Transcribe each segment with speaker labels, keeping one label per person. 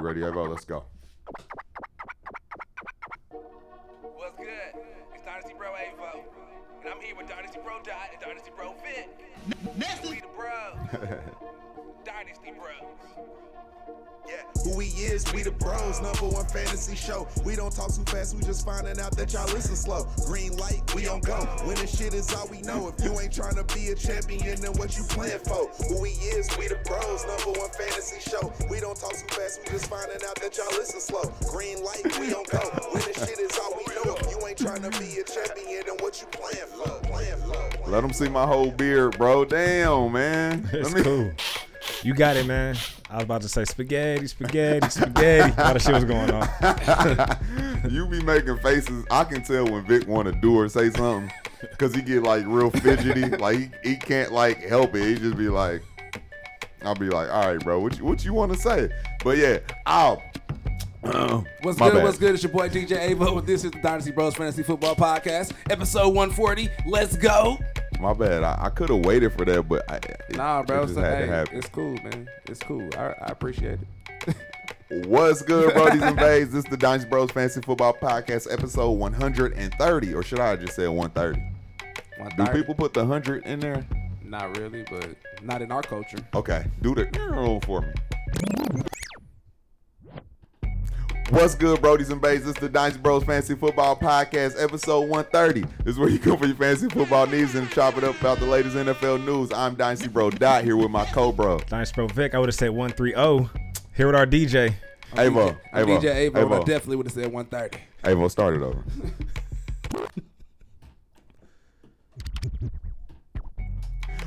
Speaker 1: You ready, Evo? Let's go.
Speaker 2: What's good? It's Dynasty Bro Avo. And I'm here with Dynasty Bro Dot and Dynasty Bro Fit. We the bros. Dynasty Bros.
Speaker 3: Yeah, who we is, we the bros, number one fantasy show. We don't talk too fast, we just finding out that y'all listen slow. Green light, we on go. When Winning shit is all we know. If you ain't trying to be a champion, then what you playing for? Who we is, we the bros, number one fantasy show. We don't talk too fast, we just finding out that y'all listen slow. Green light, we on go. When Winning shit is all we know. If you ain't trying to be a champion, then what you playing for? Playing for?
Speaker 1: Let them see my whole beard, bro. Damn, man.
Speaker 4: It's
Speaker 1: Let me-
Speaker 4: cool. You got it, man. I was about to say spaghetti, spaghetti, spaghetti. All the shit was going on.
Speaker 1: you be making faces. I can tell when Vic want to do or say something because he get like real fidgety. like he, he can't like help it. He just be like, I'll be like, all right, bro, what you, what you want to say? But yeah, I'll.
Speaker 5: What's good?
Speaker 1: bad.
Speaker 5: What's good? It's your boy DJ Avo. With this is the Dynasty Bros Fantasy Football Podcast, episode 140. Let's go.
Speaker 1: My bad. I, I could have waited for that, but I, it,
Speaker 5: Nah, bro.
Speaker 1: it
Speaker 5: It's,
Speaker 1: just had
Speaker 5: hey,
Speaker 1: to happen.
Speaker 5: it's cool, man. It's cool. I, I appreciate it.
Speaker 1: What's good, Brodies and Bays? This is the Dynasty Bros Fantasy Football Podcast, episode 130, or should I just say 130? Do people put the 100 in there?
Speaker 5: Not really, but not in our culture.
Speaker 1: Okay, do the for me. What's good, Brodies and Bays? This is the Dynasty Bros Fantasy Football Podcast, episode 130. This is where you come for your fantasy football needs and chop it up about the latest NFL news. I'm Dynasty Bro Dot here with my co-bro.
Speaker 4: Nice, bro. Vic, I would have said 130. Here with our DJ.
Speaker 1: Avo.
Speaker 5: I'm
Speaker 1: Avo.
Speaker 5: DJ Avo, I
Speaker 1: Avo.
Speaker 5: definitely would have said 130.
Speaker 1: Avo, start it over.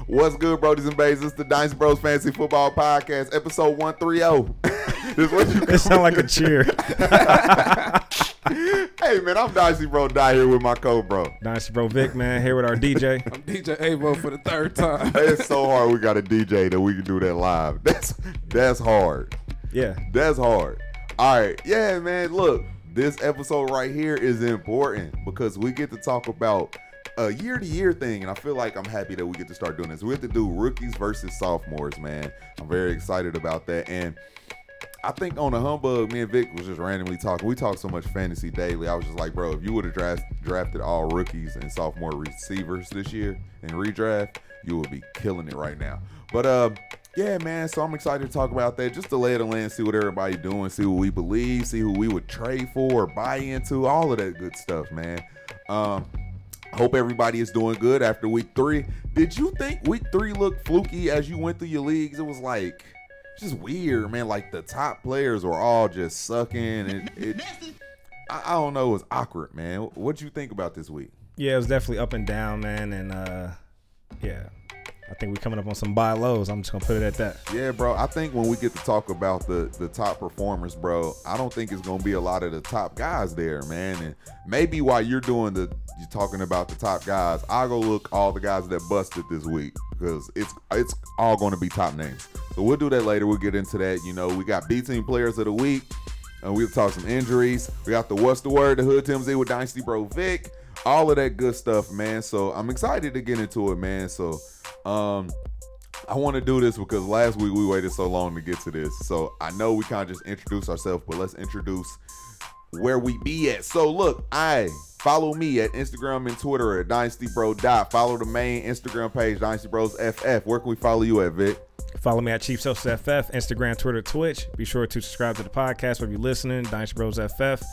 Speaker 1: What's good, Brodies and Bays? This is the Dynasty Bros Fantasy Football Podcast, episode 130. this what you
Speaker 4: It sound like a cheer.
Speaker 1: Hey man, I'm Dicey Bro Die here with my co-bro.
Speaker 4: Nice, bro. Vic, man. Here with our DJ.
Speaker 5: I'm DJ Avo for the third time.
Speaker 1: It's so hard we got a DJ that we can do that live. That's that's hard.
Speaker 4: Yeah.
Speaker 1: That's hard. All right. Yeah, man. Look, this episode right here is important because we get to talk about a year to year thing. And I feel like I'm happy that we get to start doing this. We have to do rookies versus sophomores, man. I'm very excited about that. And I think on the humbug, me and Vic was just randomly talking. We talk so much fantasy daily. I was just like, bro, if you would have draft, drafted all rookies and sophomore receivers this year in redraft, you would be killing it right now. But uh, yeah, man. So I'm excited to talk about that. Just to lay it on land, see what everybody doing, see what we believe, see who we would trade for, or buy into, all of that good stuff, man. Um, Hope everybody is doing good after week three. Did you think week three looked fluky as you went through your leagues? It was like just weird, man. Like the top players were all just sucking, and it. I, I don't know. It was awkward, man. What'd you think about this week?
Speaker 4: Yeah, it was definitely up and down, man. And uh yeah. I think we're coming up on some buy lows. I'm just gonna put it at that.
Speaker 1: Yeah, bro. I think when we get to talk about the the top performers, bro, I don't think it's gonna be a lot of the top guys there, man. And maybe while you're doing the you're talking about the top guys, I'll go look all the guys that busted this week because it's it's all gonna be top names. So we'll do that later. We'll get into that. You know, we got B team players of the week. And we'll talk some injuries. We got the what's the word, the hood TMZ with Dynasty Bro Vic, all of that good stuff, man. So I'm excited to get into it, man. So um I want to do this because last week we waited so long to get to this. So I know we kind of just introduce ourselves, but let's introduce where we be at. So look, I follow me at Instagram and Twitter at Dynasty Bro Dot. Follow the main Instagram page, Dynasty Bros FF. Where can we follow you at, Vic?
Speaker 4: Follow me at Chief Social FF, Instagram, Twitter, Twitch. Be sure to subscribe to the podcast wherever you're listening. Dynasty Bros FF.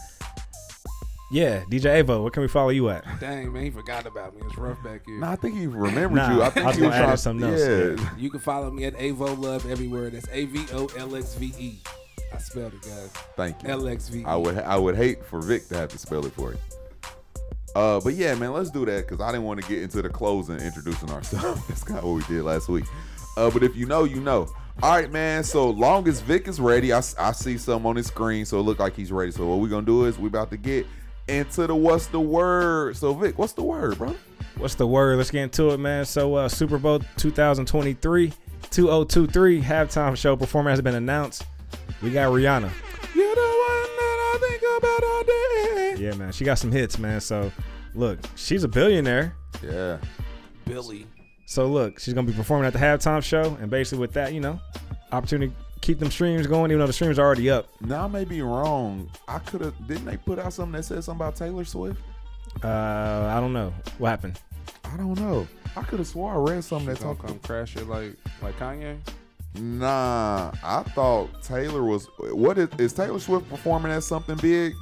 Speaker 4: Yeah, DJ Avo, where can we follow you at?
Speaker 5: Dang, man, he forgot about me. It's rough back here.
Speaker 1: Nah, I think he remembered
Speaker 4: Nah,
Speaker 1: you. I
Speaker 4: I
Speaker 1: think
Speaker 4: was
Speaker 1: he was
Speaker 4: gonna add
Speaker 1: trying
Speaker 4: something else,
Speaker 1: Yeah.
Speaker 5: You can follow me at Avo Love everywhere. That's A V O L X V E. I spelled it, guys.
Speaker 1: Thank you.
Speaker 5: L X V E.
Speaker 1: I would I would hate for Vic to have to spell it for you. Uh, but yeah, man, let's do that because I didn't want to get into the closing introducing ourselves. That's kind of what we did last week. Uh, but if you know, you know. All right, man. So long as Vic is ready, I, I see some on his screen, so it look like he's ready. So what we're gonna do is we about to get into the what's the word. So Vic, what's the word, bro?
Speaker 4: What's the word? Let's get into it, man. So, uh, Super Bowl 2023, 2023 halftime show performer has been announced. We got Rihanna.
Speaker 1: You're the one that I think about all day.
Speaker 4: Yeah, man. She got some hits, man. So, look, she's a billionaire.
Speaker 1: Yeah.
Speaker 5: Billy.
Speaker 4: So, look, she's going to be performing at the halftime show. And basically, with that, you know, opportunity keep them streams going, even though the streams are already up.
Speaker 1: Now I may be wrong. I could have. Didn't they put out something that said something about Taylor Swift?
Speaker 4: Uh, I don't know what happened.
Speaker 1: I don't know. I could have swore I read something that
Speaker 5: Gonna
Speaker 1: talked.
Speaker 5: come crash it like like Kanye.
Speaker 1: Nah, I thought Taylor was. What is is Taylor Swift performing at something big?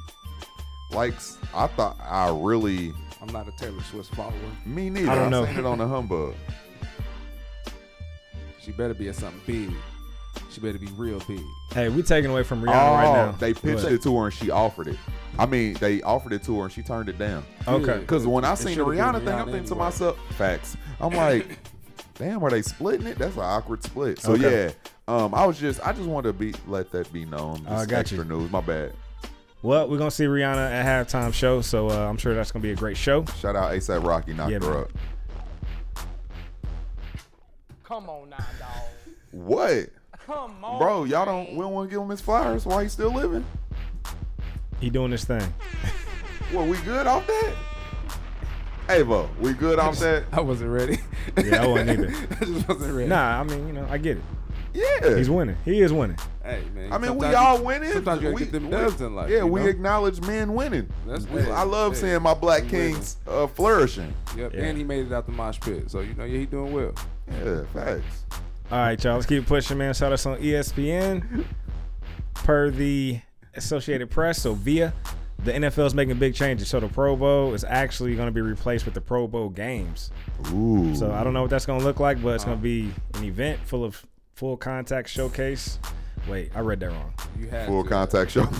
Speaker 1: Like I thought. I really.
Speaker 5: I'm not a Taylor Swift follower.
Speaker 1: Me neither.
Speaker 4: I don't know.
Speaker 1: seen it on the humbug.
Speaker 5: She better be at something big. She better be real big.
Speaker 4: Hey, we taking away from Rihanna
Speaker 1: oh,
Speaker 4: right now.
Speaker 1: they pitched
Speaker 4: But-
Speaker 1: it to her and she offered it. I mean, they offered it to her and she turned it down.
Speaker 4: Okay.
Speaker 1: Because when I
Speaker 5: It
Speaker 1: seen the
Speaker 5: should've been
Speaker 1: Rihanna thing, I'm
Speaker 5: Rihanna
Speaker 1: thinking to myself, facts. I'm like, damn, are they splitting it? That's an awkward split. So
Speaker 4: Okay.
Speaker 1: yeah, um, I was just, I just wanted to be let that be known.
Speaker 4: I
Speaker 1: Just
Speaker 4: got
Speaker 1: extra
Speaker 4: you.
Speaker 1: news. My bad.
Speaker 4: Well, we're gonna see Rihanna at halftime show, so uh, I'm sure that's gonna be a great show.
Speaker 1: Shout out ASAP Rocky knocked
Speaker 4: Yeah,
Speaker 1: her
Speaker 4: man.
Speaker 1: up.
Speaker 6: Come on now, dog.
Speaker 1: What,
Speaker 6: Come on.
Speaker 1: bro? Y'all don't, we don't want to give him his flowers while he's still living.
Speaker 4: He doing this thing.
Speaker 1: well, we good off that? Avo, we good off that?
Speaker 5: I wasn't ready.
Speaker 4: Yeah, I wasn't either.
Speaker 5: I just wasn't ready.
Speaker 4: Nah, I mean, you know, I get it.
Speaker 1: Yeah.
Speaker 4: He's winning. He is winning.
Speaker 5: Hey man.
Speaker 1: I mean, we
Speaker 5: sometimes
Speaker 1: all winning.
Speaker 5: Sometimes you gotta
Speaker 1: we,
Speaker 5: get them
Speaker 1: we-
Speaker 5: dubs in life.
Speaker 1: Yeah, we
Speaker 5: know?
Speaker 1: acknowledge men winning.
Speaker 5: That's
Speaker 1: We- I love
Speaker 5: hey,
Speaker 1: seeing my black
Speaker 5: we
Speaker 1: kings uh, flourishing.
Speaker 5: Yep,
Speaker 4: Yeah.
Speaker 5: and he made it out the mosh pit. So you know, yeah, he doing well.
Speaker 1: Yeah, facts.
Speaker 4: All right, y'all. Let's keep pushing, man. Shout us on ESPN. Per the Associated Press, so via the NFL is making big changes. So the Pro Bowl is actually going to be replaced with the Pro Bowl games.
Speaker 1: Ooh.
Speaker 4: So I don't know what that's going to look like, but it's going to uh-huh. be an event full of full contact showcase. Wait, I read that wrong.
Speaker 5: You had
Speaker 1: Full
Speaker 5: to.
Speaker 1: contact show.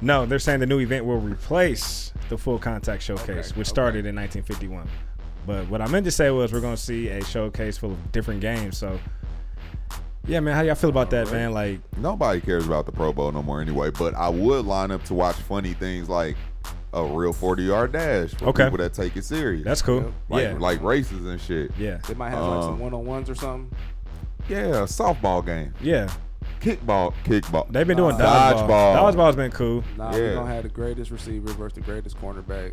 Speaker 4: No, they're saying the new event will replace the full contact showcase,
Speaker 5: Okay,
Speaker 4: which started in 1951. But what I meant to say was we're going to see a showcase full of different games. So, yeah, man, how y'all feel about that, man? Like,
Speaker 1: Nobody cares about the Pro Bowl no more anyway. But I would line up to watch funny things like a real 40 yard dash for
Speaker 4: Okay.
Speaker 1: people that take it serious.
Speaker 4: that's cool.
Speaker 1: like
Speaker 4: yeah,
Speaker 1: like races and shit.
Speaker 4: yeah,
Speaker 5: They might have like some
Speaker 1: Um,
Speaker 5: one on ones or something.
Speaker 1: Yeah, softball game,
Speaker 4: yeah.
Speaker 1: kickball, kickball.
Speaker 4: They've been doing
Speaker 5: Nah.
Speaker 4: dodgeball.
Speaker 1: Dodgeball.
Speaker 4: Dodgeball's been cool.
Speaker 5: Nah,
Speaker 1: Yeah.
Speaker 5: we're gonna have the greatest receiver versus the greatest cornerback,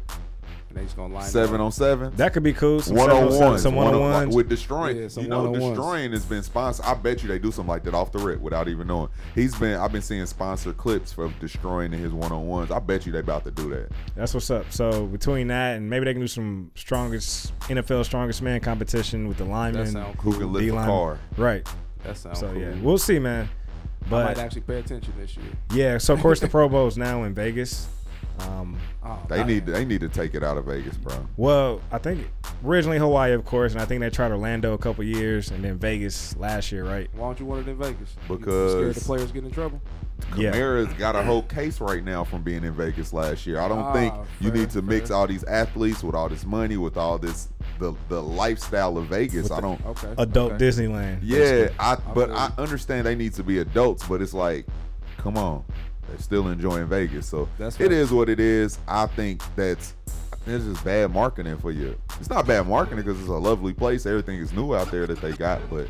Speaker 5: and they just gonna line
Speaker 1: seven
Speaker 5: up.
Speaker 1: on seven.
Speaker 4: That could be cool. Some
Speaker 1: One on one,
Speaker 4: some one on ones.
Speaker 1: with Deestroying.
Speaker 5: Yeah,
Speaker 1: you know, Deestroying has been sponsored. I bet you they do something like that off the rip without even knowing. He's been. I've been seeing sponsored clips for Deestroying in his one on ones. I bet you they about to do that.
Speaker 4: That's what's up. So between that and maybe they can do some strongest NFL strongest man competition with the linemen.
Speaker 5: That sound
Speaker 1: Who can lift a
Speaker 4: D-line.
Speaker 1: car?
Speaker 4: Right.
Speaker 5: That sounds
Speaker 4: So
Speaker 5: cool.
Speaker 4: yeah, we'll see, man.
Speaker 5: But I
Speaker 4: But
Speaker 5: might actually pay attention this year.
Speaker 4: yeah, so of course the Pro Bowl is now in Vegas. Um,
Speaker 5: Oh,
Speaker 1: They
Speaker 5: I-
Speaker 1: need. They need to take it out of Vegas, bro.
Speaker 4: well, I think originally Hawaii, of course, and I think they tried Orlando a couple years, and then Vegas last year, right?
Speaker 5: Why don't you want it in Vegas? You
Speaker 1: Because-
Speaker 5: scared the players get in trouble.
Speaker 4: Yeah.
Speaker 1: Kamara's got a whole case right now from being in Vegas last year. I don't
Speaker 5: Ah,
Speaker 1: think you
Speaker 5: fair,
Speaker 1: need to mix all these athletes with all this money, with all this the the lifestyle of Vegas. I don't.
Speaker 5: Okay.
Speaker 4: Adult
Speaker 5: okay.
Speaker 4: Disneyland.
Speaker 1: Yeah, I but I understand they need to be adults, but it's like, come on, they're still enjoying Vegas, so
Speaker 5: That's
Speaker 1: it
Speaker 5: facts.
Speaker 1: is what it is. I think that's it's just bad marketing for you. It's not bad marketing because it's a lovely place. Everything is new out there that they got, but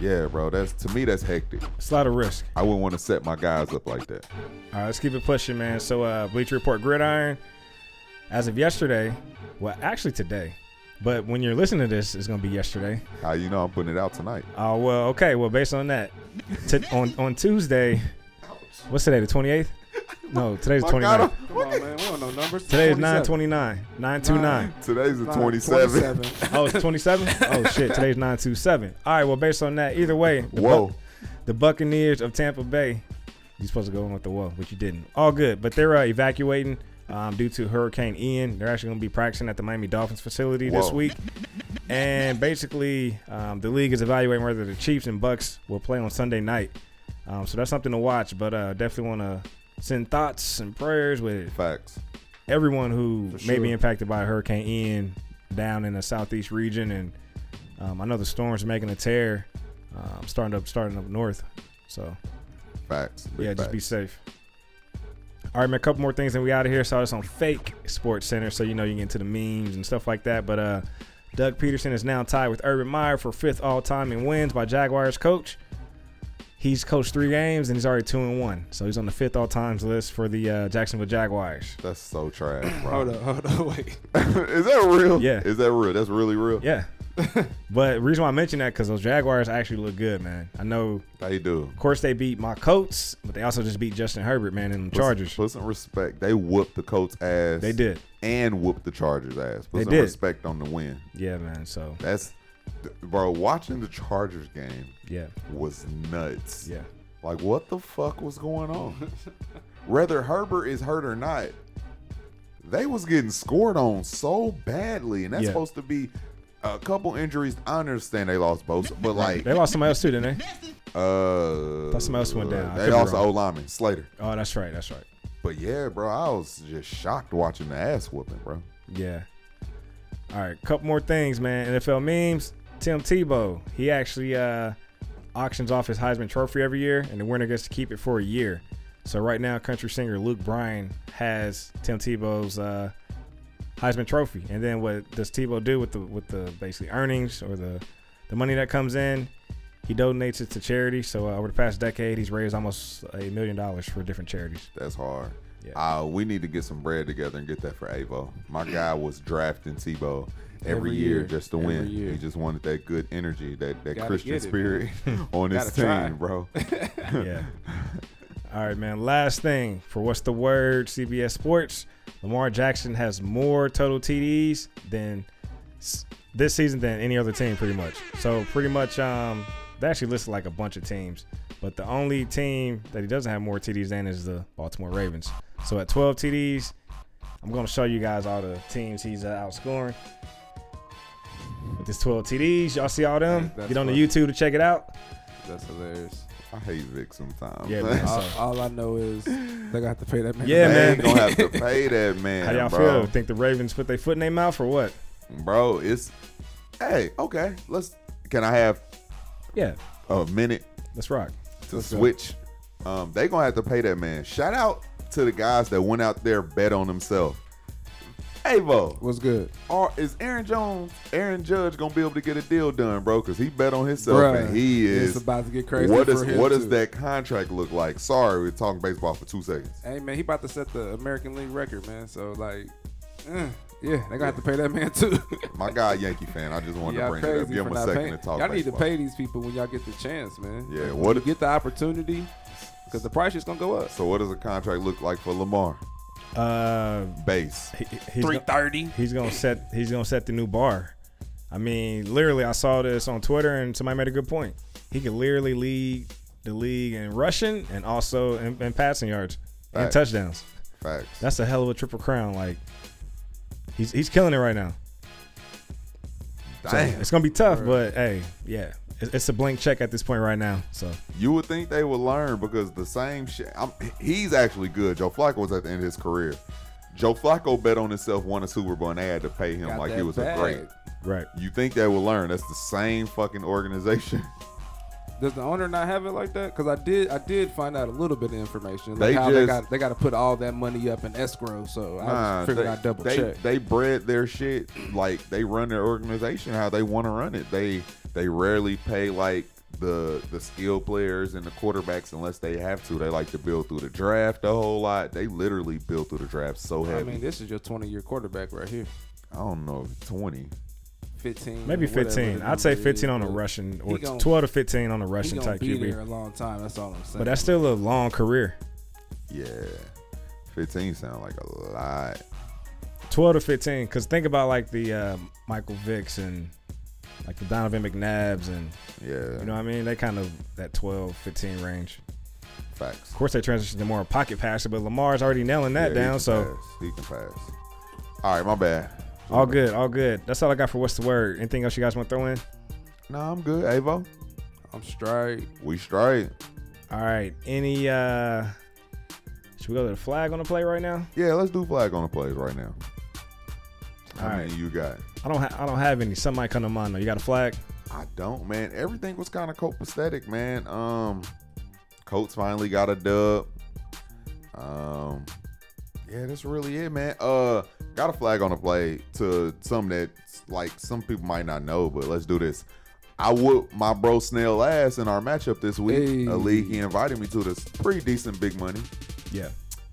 Speaker 1: yeah, bro, that's to me that's hectic.
Speaker 4: It's a lot of risk.
Speaker 1: I wouldn't want to set my guys up like that.
Speaker 4: All right, let's keep it pushing, man. So, uh, Bleacher Report Gridiron, as of yesterday, well, actually today, but when you're listening to this, it's gonna be yesterday.
Speaker 1: How you know I'm putting it out tonight?
Speaker 4: Oh well, okay. Well, based on that, t- on on Tuesday, what's today? The 28th? No, today's the 29th.
Speaker 5: Come on, man. We don't know numbers.
Speaker 4: Today is 929. 929.
Speaker 1: Today's the
Speaker 5: Nah,
Speaker 1: 27.
Speaker 5: 27.
Speaker 4: Oh, it's 27? Oh shit, today's 927. All right, well, based on that, either way, the,
Speaker 1: Whoa.
Speaker 4: Buc- the Buccaneers of Tampa Bay. You're supposed to go in with the whoa, but you didn't. All good, but they're uh, evacuating um, due to Hurricane Ian. They're actually going to be practicing at the Miami Dolphins facility this week, and basically, um, the league is evaluating whether the Chiefs and Bucs will play on Sunday night. Um, so that's something to watch. But uh, definitely want to send thoughts and prayers with
Speaker 1: Facts.
Speaker 4: everyone who
Speaker 5: For
Speaker 4: may be impacted by Hurricane Ian down in the southeast region, and um, I know the storms making a tear, um, starting up starting up north. So
Speaker 1: Facts. Big
Speaker 4: yeah, just be safe. All right, man. A couple more things, and we out of here. Saw this on Fake Sports Center, so you know you get into the memes and stuff like that. But uh, Doug Pederson is now tied with Urban Meyer for fifth all time in wins by Jaguars coach. He's coached three games and he's already two and one, so he's on the fifth all times list for the uh, Jacksonville Jaguars.
Speaker 1: That's so trash, bro.
Speaker 5: Hold up, hold up, wait.
Speaker 1: is that real?
Speaker 4: Yeah.
Speaker 1: Is that real? That's really real.
Speaker 4: Yeah, but reason why I mention that because those Jaguars actually look good, man. I know,
Speaker 1: They do.
Speaker 4: of course, they beat my Colts, but they also just beat Justin Herbert, man, in the Chargers.
Speaker 1: Put some respect. They whooped the Colts ass.
Speaker 4: They did.
Speaker 1: And whooped the Chargers ass. Put
Speaker 4: They
Speaker 1: some
Speaker 4: did.
Speaker 1: respect on the win.
Speaker 4: Yeah, man. So
Speaker 1: That's bro, watching the Chargers game
Speaker 4: yeah,
Speaker 1: was nuts.
Speaker 4: yeah,
Speaker 1: Like what the fuck was going on? Whether Herbert is hurt or not, they was getting scored on so badly, and that's
Speaker 4: Yeah.
Speaker 1: supposed to be a couple injuries. I understand they lost both, but like
Speaker 4: they lost somebody else too, didn't they?
Speaker 1: uh,
Speaker 4: Thought somebody else went down.
Speaker 1: They lost. O lineman Slater.
Speaker 4: Oh, that's right. That's right.
Speaker 1: But yeah, bro, I was just shocked watching the ass whooping, bro.
Speaker 4: Yeah. All right, couple more things, man. NFL memes. Tim Tebow, he actually uh, auctions off his Heisman Trophy every year, and the winner gets to keep it for a year. So right now, country singer Luke Bryan has Tim Tebow's uh, Heisman Trophy, and then what does Tebow do with the with the basically earnings or the the money that comes in? He donates it to charity. So uh, over the past decade, he's raised almost a million dollars for different charities.
Speaker 1: That's hard.
Speaker 4: Yeah.
Speaker 1: Uh, we need to get some bread together and get that for Avo. My guy was drafting Tebow every,
Speaker 5: Every
Speaker 1: year,
Speaker 5: year.
Speaker 1: just to win.
Speaker 5: year.
Speaker 1: He just wanted that good energy, that, that
Speaker 5: Gotta
Speaker 1: Christian
Speaker 5: it,
Speaker 1: spirit on his
Speaker 5: Gotta try.
Speaker 1: team, bro.
Speaker 4: yeah. All right, man. Last thing for what's the word? CBS Sports. Lamar Jackson has more total TDs than this season than any other team, pretty much. So pretty much, um, they actually listed like a bunch of teams, but the only team that he doesn't have more TDs than is the Baltimore Ravens. So at 12 TDs, I'm gonna show you guys all the teams he's uh, outscoring. With his 12 TDs, y'all see all them?
Speaker 5: That's
Speaker 4: Get on the. YouTube to check it out.
Speaker 5: That's hilarious.
Speaker 1: I hate Vic sometimes.
Speaker 4: Yeah, man.
Speaker 5: All, all I know is they got to pay that man.
Speaker 4: Yeah,
Speaker 1: they
Speaker 4: man.
Speaker 1: ain't gonna have to pay that man,
Speaker 4: How y'all
Speaker 1: bro.
Speaker 4: feel? Think the Ravens put their foot in their mouth or what?
Speaker 1: Bro, it's hey, okay. Let's. Can I have
Speaker 4: Yeah,
Speaker 1: a minute
Speaker 4: let's rock.
Speaker 1: To switch? Um, they gonna have to pay that man. Shout out to the guys that went out there bet on themselves. Avo,
Speaker 5: What's good?
Speaker 1: Are, is Aaron Jones, Aaron Judge gonna be able to get a deal done, bro? Because he bet on himself
Speaker 5: Bruh,
Speaker 1: and he is.
Speaker 5: about to get crazy.
Speaker 1: What does what does that contract look like? Sorry, we're talking baseball for two seconds.
Speaker 5: Hey man, he about to set the American League record, man. So like, eh, yeah, they're gonna have to pay that man too.
Speaker 1: My guy, Yankee fan. I just wanted
Speaker 5: y'all
Speaker 1: to bring it up.
Speaker 5: crazy
Speaker 1: Give
Speaker 5: for
Speaker 1: him a second
Speaker 5: paying.
Speaker 1: to talk
Speaker 5: Y'all need to pay these people when y'all get the chance, man.
Speaker 1: Yeah,
Speaker 5: When
Speaker 1: what
Speaker 5: you
Speaker 1: if-
Speaker 5: get the opportunity, because the price is gonna go up.
Speaker 1: So what does a contract look like for Lamar?
Speaker 4: Uh,
Speaker 1: Base.
Speaker 4: he, he's gonna, he's gonna set he's gonna set the new bar. I mean, literally, I saw this on Twitter, and somebody made a good point. He could literally lead the league in rushing and also in, in passing yards and touchdowns.
Speaker 1: Facts.
Speaker 4: That's a hell of a triple crown. Like, he's he's killing it right now. So
Speaker 1: Damn.
Speaker 4: it's gonna be tough, but hey, yeah, it's a blank check at this point right now. So
Speaker 1: You would think they would learn because the same shit. I'm, he's actually good. Joe Flacco was at the end of his career. Joe Flacco bet on himself, won a Super Bowl, and they had to pay him
Speaker 5: Got
Speaker 1: like he was
Speaker 5: bag.
Speaker 1: a great.
Speaker 4: right.
Speaker 1: You think they will learn? That's the same fucking organization.
Speaker 5: Does the owner not have it like that? Because I did, I did find out a little bit of information. Like
Speaker 1: They
Speaker 5: how they
Speaker 1: just-
Speaker 5: got, they got to put all that money up in escrow. So I
Speaker 1: Nah,
Speaker 5: just figured
Speaker 1: they,
Speaker 5: I'd double
Speaker 1: they,
Speaker 5: check.
Speaker 1: they bred their shit like they run their organization how they want to run it. They they rarely pay like the the skill players and the quarterbacks unless they have to. They like to build through the draft a whole lot. They literally build through the draft so heavy.
Speaker 5: I mean, this is your 20 year quarterback right here.
Speaker 1: I don't know, twenty.
Speaker 5: 15.
Speaker 4: Maybe 15. I'd say 15
Speaker 5: is,
Speaker 4: on a Russian or
Speaker 5: he gon-
Speaker 4: 12 to 15 on a
Speaker 5: Russian
Speaker 4: rushing
Speaker 5: gonna
Speaker 4: type
Speaker 5: be there a
Speaker 4: QB.
Speaker 5: long time. That's all I'm saying.
Speaker 4: But that's still a long career.
Speaker 1: Yeah, fifteen sound like a lot.
Speaker 4: 12 to 15. Because think about like the uh, Michael Vicks and like the Donovan McNabbs and
Speaker 1: Yeah,
Speaker 4: you know what I mean? They kind of that 12, 15 range.
Speaker 1: facts.
Speaker 4: Of course, they transition to more pocket passer, but Lamar's already nailing that
Speaker 1: Yeah,
Speaker 4: down. So
Speaker 1: pass. he can pass. All right, my bad.
Speaker 4: All good, all good. That's all I got for what's the word. Anything else you guys want to throw in?
Speaker 1: Nah, I'm good. Avo,
Speaker 5: I'm straight.
Speaker 1: we straight.
Speaker 4: All right. Any uh should we go to the flag on the play right now?
Speaker 1: Yeah, let's do flag on the plays right now. How
Speaker 4: All
Speaker 1: many you got?
Speaker 4: I don't ha- I don't have any. Some might come to mind though. You got a flag?
Speaker 1: I don't, man. Everything was kind of copacetic, man. Um, Colts finally got a dub. Um, yeah, that's really it, man. Uh, got a flag on the play to some that like some people might not know, but let's do this. I whooped my bro Snell ass in our matchup this week.
Speaker 5: Hey.
Speaker 1: A league he invited me to this pretty decent big money,
Speaker 4: Yeah.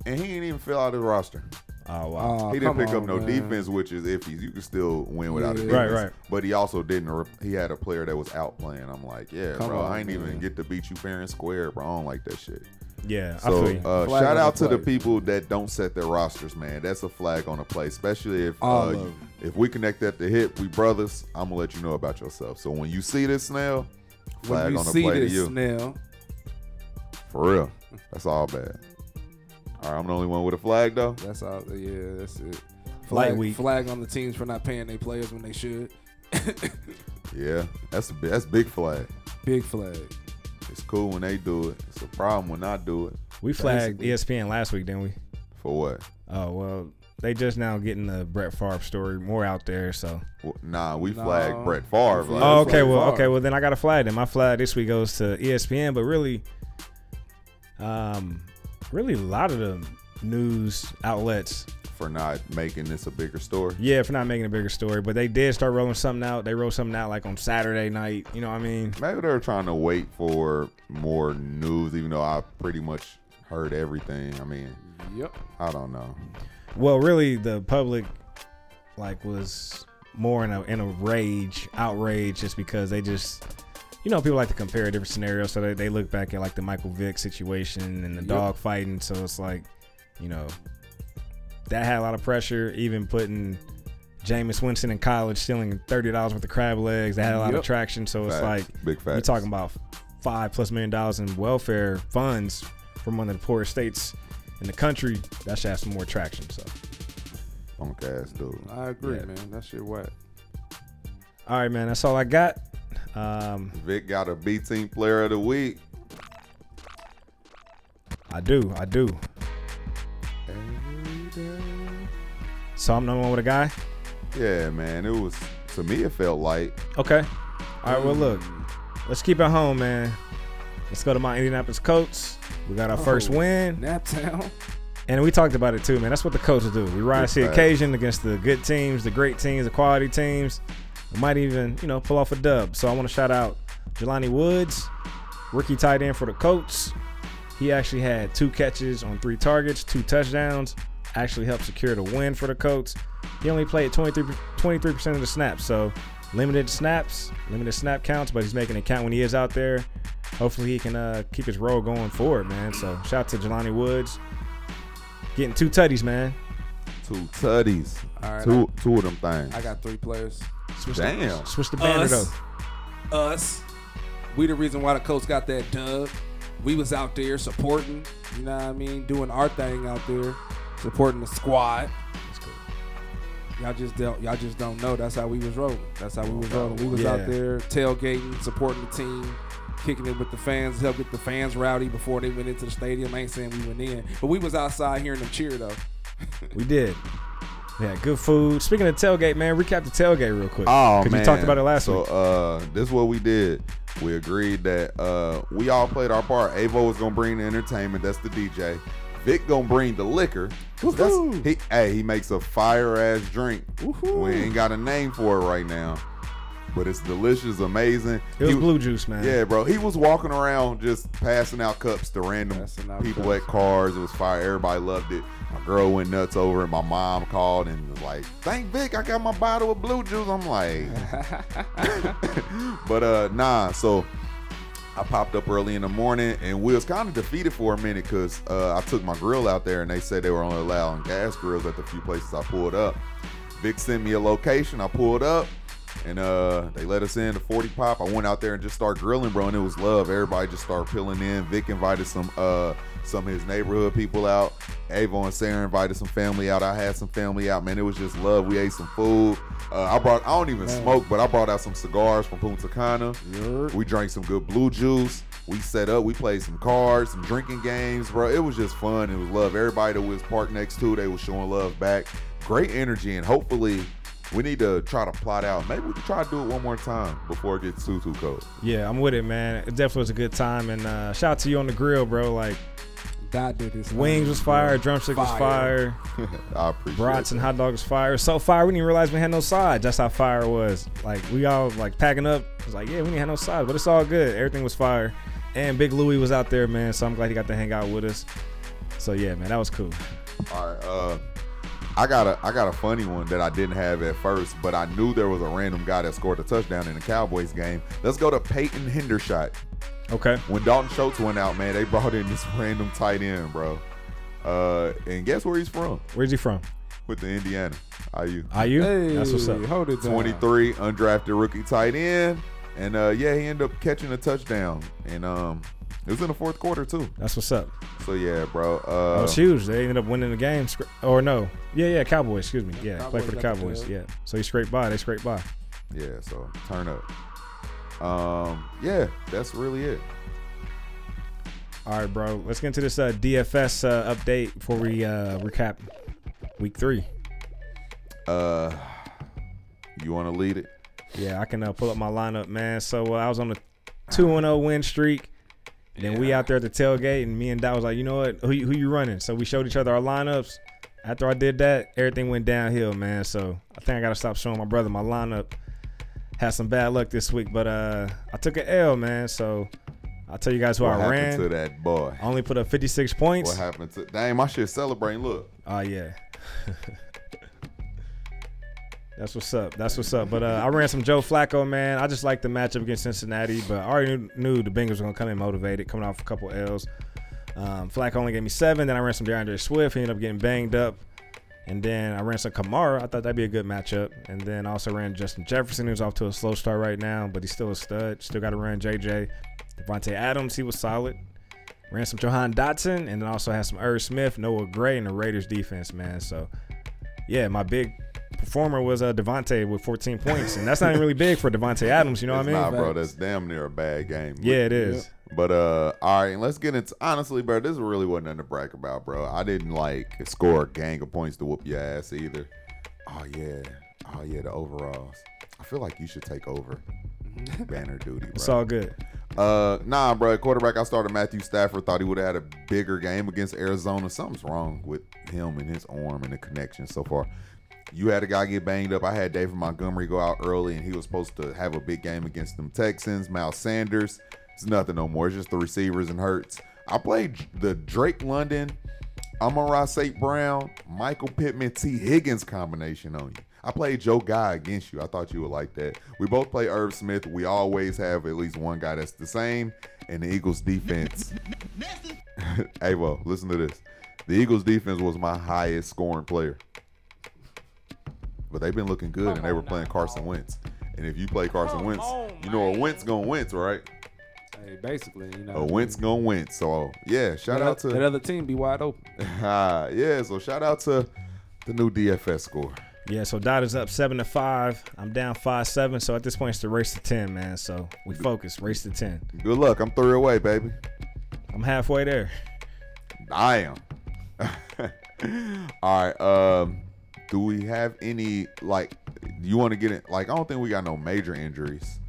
Speaker 1: and he didn't even fill out his roster.
Speaker 4: Oh wow.
Speaker 5: Oh,
Speaker 1: he didn't
Speaker 5: come
Speaker 1: pick up no
Speaker 5: man.
Speaker 1: defense, which is iffy. You can still win without a defense.
Speaker 4: Right, right.
Speaker 1: But he also didn't. Re- he had a player that was out playing. I'm like, yeah,
Speaker 5: Come
Speaker 1: bro.
Speaker 5: on,
Speaker 1: I ain't even get to beat you fair and square, bro. I don't like that shit.
Speaker 4: Yeah, I
Speaker 1: So
Speaker 4: feel
Speaker 1: uh, shout out to the people that don't set their rosters, man. That's a flag on the play, especially if uh,
Speaker 5: of 'em.
Speaker 1: if we connect at the hip, we brothers. I'm gonna let you know about yourself. So when you see this snail, flag
Speaker 5: when you
Speaker 1: on the
Speaker 5: see
Speaker 1: play
Speaker 5: this
Speaker 1: to you.
Speaker 5: snail,
Speaker 1: For real, that's all bad. All right, I'm the only one with a flag though.
Speaker 5: that's all. Yeah, that's it. Flag,
Speaker 4: week.
Speaker 5: flag on the teams for not paying their players when they should.
Speaker 1: Yeah, that's a that's big flag.
Speaker 5: Big flag.
Speaker 1: It's cool when they do it. It's a problem when I do it.
Speaker 4: we flagged
Speaker 5: basically-
Speaker 4: ESPN last week, didn't we?
Speaker 1: For what?
Speaker 4: Oh well, they just now getting the Brett Favre story more out there. So.
Speaker 1: Well, Nah, we
Speaker 5: No.
Speaker 1: flagged Brett Favre. Like,
Speaker 4: Oh, okay. Well,
Speaker 5: far.
Speaker 4: okay. Well, then I got a flag. Then my flag this week goes to ESPN, but really, um, really a lot of the news outlets,
Speaker 1: for not making this a bigger story.
Speaker 4: yeah, for not making a bigger story, but they did start rolling something out. They rolled something out like on Saturday night. You know what I mean?
Speaker 1: Maybe they're trying to wait for more news, even though I pretty much heard everything. I mean,
Speaker 5: Yep.
Speaker 1: I don't know.
Speaker 4: Well, really, the public like was more in a in a rage, outrage, just because they just. You know, people like to compare different scenarios, so they, they look back at like the Michael Vick situation and the
Speaker 5: Yep.
Speaker 4: dog fighting. So it's like, you know, that had a lot of pressure. Even putting Jameis Winston in college stealing thirty dollars worth of crab legs, that had a lot
Speaker 5: Yep.
Speaker 4: of traction. So it's like
Speaker 1: big facts.
Speaker 4: you're talking about five plus million dollars in welfare funds from one of the poorest states in the country. That should have some more traction. So,
Speaker 1: punk ass dude.
Speaker 5: I agree,
Speaker 4: Yeah.
Speaker 5: man. That shit whack.
Speaker 4: all right, man, that's all I got. Um,
Speaker 1: Vic got a B team player of the week.
Speaker 4: I do, I do. So I'm the one with a guy.
Speaker 1: Yeah, man. It was to me. It felt like
Speaker 4: Okay. All right. Well, look, let's keep it home, man. Let's go to my Indianapolis Colts. We got our oh, first
Speaker 5: Oh.
Speaker 4: win,
Speaker 5: Naptown.
Speaker 4: and we talked about it too, man. That's what the coaches do. We rise to the occasion against the good teams, the great teams, the quality teams. We might even, you know, pull off a dub. So I want to shout out Jelani Woods, rookie tight end for the Colts. He actually had two catches on three targets, two touchdowns. Actually helped secure the win for the Colts. He only played 23 percent of the snaps, so limited snaps, limited snap counts, but he's making it count when he is out there. Hopefully, he can uh, keep his role going forward, man. So shout out to Jelani Woods, getting two tutties, man.
Speaker 1: two tutties.
Speaker 5: All right.
Speaker 1: Two two of them things.
Speaker 5: I got three players.
Speaker 4: Switch
Speaker 1: Damn.
Speaker 4: the, switch the banner though.
Speaker 5: Us. Us. We the reason why the Colts got that dub. We was out there supporting, you know what I mean, doing our thing out there, supporting the squad. Y'all just don't y'all just don't know. That's how we was rolling. That's how we was rolling. We was
Speaker 4: Yeah.
Speaker 5: out there tailgating, supporting the team, kicking it with the fans, help get the fans rowdy before they went into the stadium. I ain't saying we went in, but we was outside hearing them cheer though.
Speaker 4: We did. Yeah, good food. Speaking of tailgate, man, recap the tailgate real quick.
Speaker 1: Oh
Speaker 4: 'Cause
Speaker 1: man,
Speaker 4: you talked about it last
Speaker 1: so,
Speaker 4: week.
Speaker 1: uh, this is what we did. We agreed that uh, we all played our part. Avo was gonna bring the entertainment. That's the DJ. Vic gonna bring the liquor. He, hey, he makes a fire ass drink.
Speaker 5: Woohoo.
Speaker 1: We ain't got a name for it right now, but it's delicious, amazing.
Speaker 4: It was
Speaker 1: He-
Speaker 4: blue juice, man.
Speaker 1: Yeah, bro. He was walking around just passing out cups to random people
Speaker 5: cups.
Speaker 1: at cars. It was fire. Everybody loved it. My girl went nuts over it. My mom called and was like, "Thank Vic, I got my bottle of blue juice." I'm like, but uh, nah. So I popped up early in the morning and we was kind of defeated for a minute because uh, I took my grill out there and they said they were only allowing gas grills at the few places I pulled up. Vic sent me a location. I pulled up and uh, they let us in to 40 Pop. I went out there and just started grilling, bro, and it was love. Everybody just started peeling in. Vic invited some uh, some of his neighborhood people out. Avo and Sarah invited some family out. I had some family out, man. It was just love. We ate some food. Uh, I brought I don't even smoke, but I brought out some cigars from Punta Cana. We drank some good blue juice. We set up. We played some cards, some drinking games, bro. It was just fun. It was love. Everybody that was parked next to, they was showing love back. Great energy, and hopefully, we need to try to plot out. Maybe we can try to do it one more time before it gets too too cold.
Speaker 4: Yeah, I'm with it, man. It definitely was a good time. And uh, shout out to you on the grill, bro. Like,
Speaker 5: God did this.
Speaker 4: wings was fire, drumstick was fire,
Speaker 1: I appreciate
Speaker 4: brats and hot dog was fire. So fire, we didn't even realize we had no sides. That's how fire was. Like, we all, like, packing up. It was like, yeah, we didn't have no sides, but it's all good. Everything was fire. And Big Louie was out there, man. So I'm glad he got to hang out with us. So, yeah, man, that was cool.
Speaker 1: All right. Uh, I got a I got a funny one that I didn't have at first, but I knew there was a random guy that scored a touchdown in the Cowboys game. Let's go to Peyton Hendershot.
Speaker 4: Okay.
Speaker 1: When Dalton Schultz went out, man, they brought in this random tight end, bro. Uh, and guess where he's from?
Speaker 4: Where's he from?
Speaker 1: With the Indiana. IU.
Speaker 4: IU.
Speaker 5: Hey,
Speaker 4: That's what's up.
Speaker 5: Hold it down.
Speaker 1: 23, undrafted rookie tight end. And uh, yeah, he ended up catching a touchdown. And um, it was in the fourth quarter too.
Speaker 4: That's what's up.
Speaker 1: So yeah, bro.
Speaker 4: That
Speaker 1: Uh,
Speaker 4: was huge. They ended up winning the game. Or no. Yeah, yeah, Cowboys. Excuse me. Yeah, play for the
Speaker 5: Cowboys got the
Speaker 4: Cowboys.
Speaker 5: dub.
Speaker 4: Yeah. So he scraped by. They scraped by.
Speaker 1: yeah, so turn up. Um, yeah, that's really it.
Speaker 4: All right, bro. Let's get into this uh, DFS uh, update before we uh, recap week three.
Speaker 1: Uh, you want to lead it?
Speaker 4: Yeah, I can uh, pull up my lineup, man. So uh, I was on a two and zero win streak. Then we out there at the tailgate, and me and Dot was like, you know what? Who who you running? So we showed each other our lineups. After I did that, everything went downhill, man. So I think I gotta stop showing my brother my lineup. Had some bad luck this week, but uh, I took an L, man. So I'll tell you guys who
Speaker 1: what
Speaker 4: I
Speaker 1: happened
Speaker 4: ran.
Speaker 1: to that boy?
Speaker 4: I only put up 56 points.
Speaker 1: What happened to? Dang, my shit celebrating. Look,
Speaker 4: Oh yeah. That's what's up. That's what's up. But uh, I ran some Joe Flacco, man. I just like the matchup against Cincinnati, but I already knew, knew the Bengals were gonna come in motivated, coming off a couple L's. Um, Flacco only gave me seven. Then I ran some DeAndre Swift. He ended up getting banged up. And then I ran some Kamara. I thought that'd be a good matchup. And then I also ran Justin Jefferson, who's off to a slow start right now, but he's still a stud. Still got to run JJ. Davante Adams, he was solid. Ran some Jahan Dotson, and then also had some Irv Smith, Noah Gray, and the Raiders defense, man. So, yeah, my big performer was uh, Davante with 14 points, and that's not even really big for Davante Adams. You know
Speaker 1: it's
Speaker 4: what I mean?
Speaker 1: not, bro. That's damn near a bad game.
Speaker 4: Yeah, it is.
Speaker 1: But uh, all right, and let's get into honestly, bro. This really wasn't nothing to brag about, bro. I didn't like score a gang of points to whoop your ass either. Oh yeah, oh yeah, the overalls. I feel like you should take over banner duty, Bro.
Speaker 4: It's all good.
Speaker 1: Uh, nah, bro. Quarterback, I started Matthew Stafford. Thought he would have had a bigger game against Arizona. Something's wrong with him and his arm and the connection so far. You had a guy get banged up. I had David Montgomery go out early, and he was supposed to have a big game against them Texans. Miles Sanders, it's nothing no more. It's just the receivers and Hurts. I played the Drake London, Amon St. Brown, Michael Pittman, Tee Higgins combination on you. I played Joe Guy against you. I thought you would like that. We both play Irv Smith. We always have at least one guy that's the same. And the Eagles defense. hey, well, listen to this. The Eagles defense was my highest scoring player. But they've been looking good, and they were playing Carson Wentz. And if you play Carson
Speaker 6: Come
Speaker 1: Wentz,
Speaker 6: on,
Speaker 1: you know a. Wentz gonna Wentz, right?
Speaker 5: Hey, basically, you know.
Speaker 1: A Wentz gonna Wentz. So yeah, shout
Speaker 5: that,
Speaker 1: out to
Speaker 5: that other team be wide open.
Speaker 1: Ah, yeah, so shout out to the new DFS score.
Speaker 4: Yeah, so Dot is up seven to five. I'm down five seven. So at this point, it's the race to ten, man. So we focus, race to ten.
Speaker 1: Good luck. I'm three away, baby.
Speaker 4: I'm halfway there.
Speaker 1: I am. All right. Um, do we have any like? You want to get it? Like, I don't think we got no major injuries,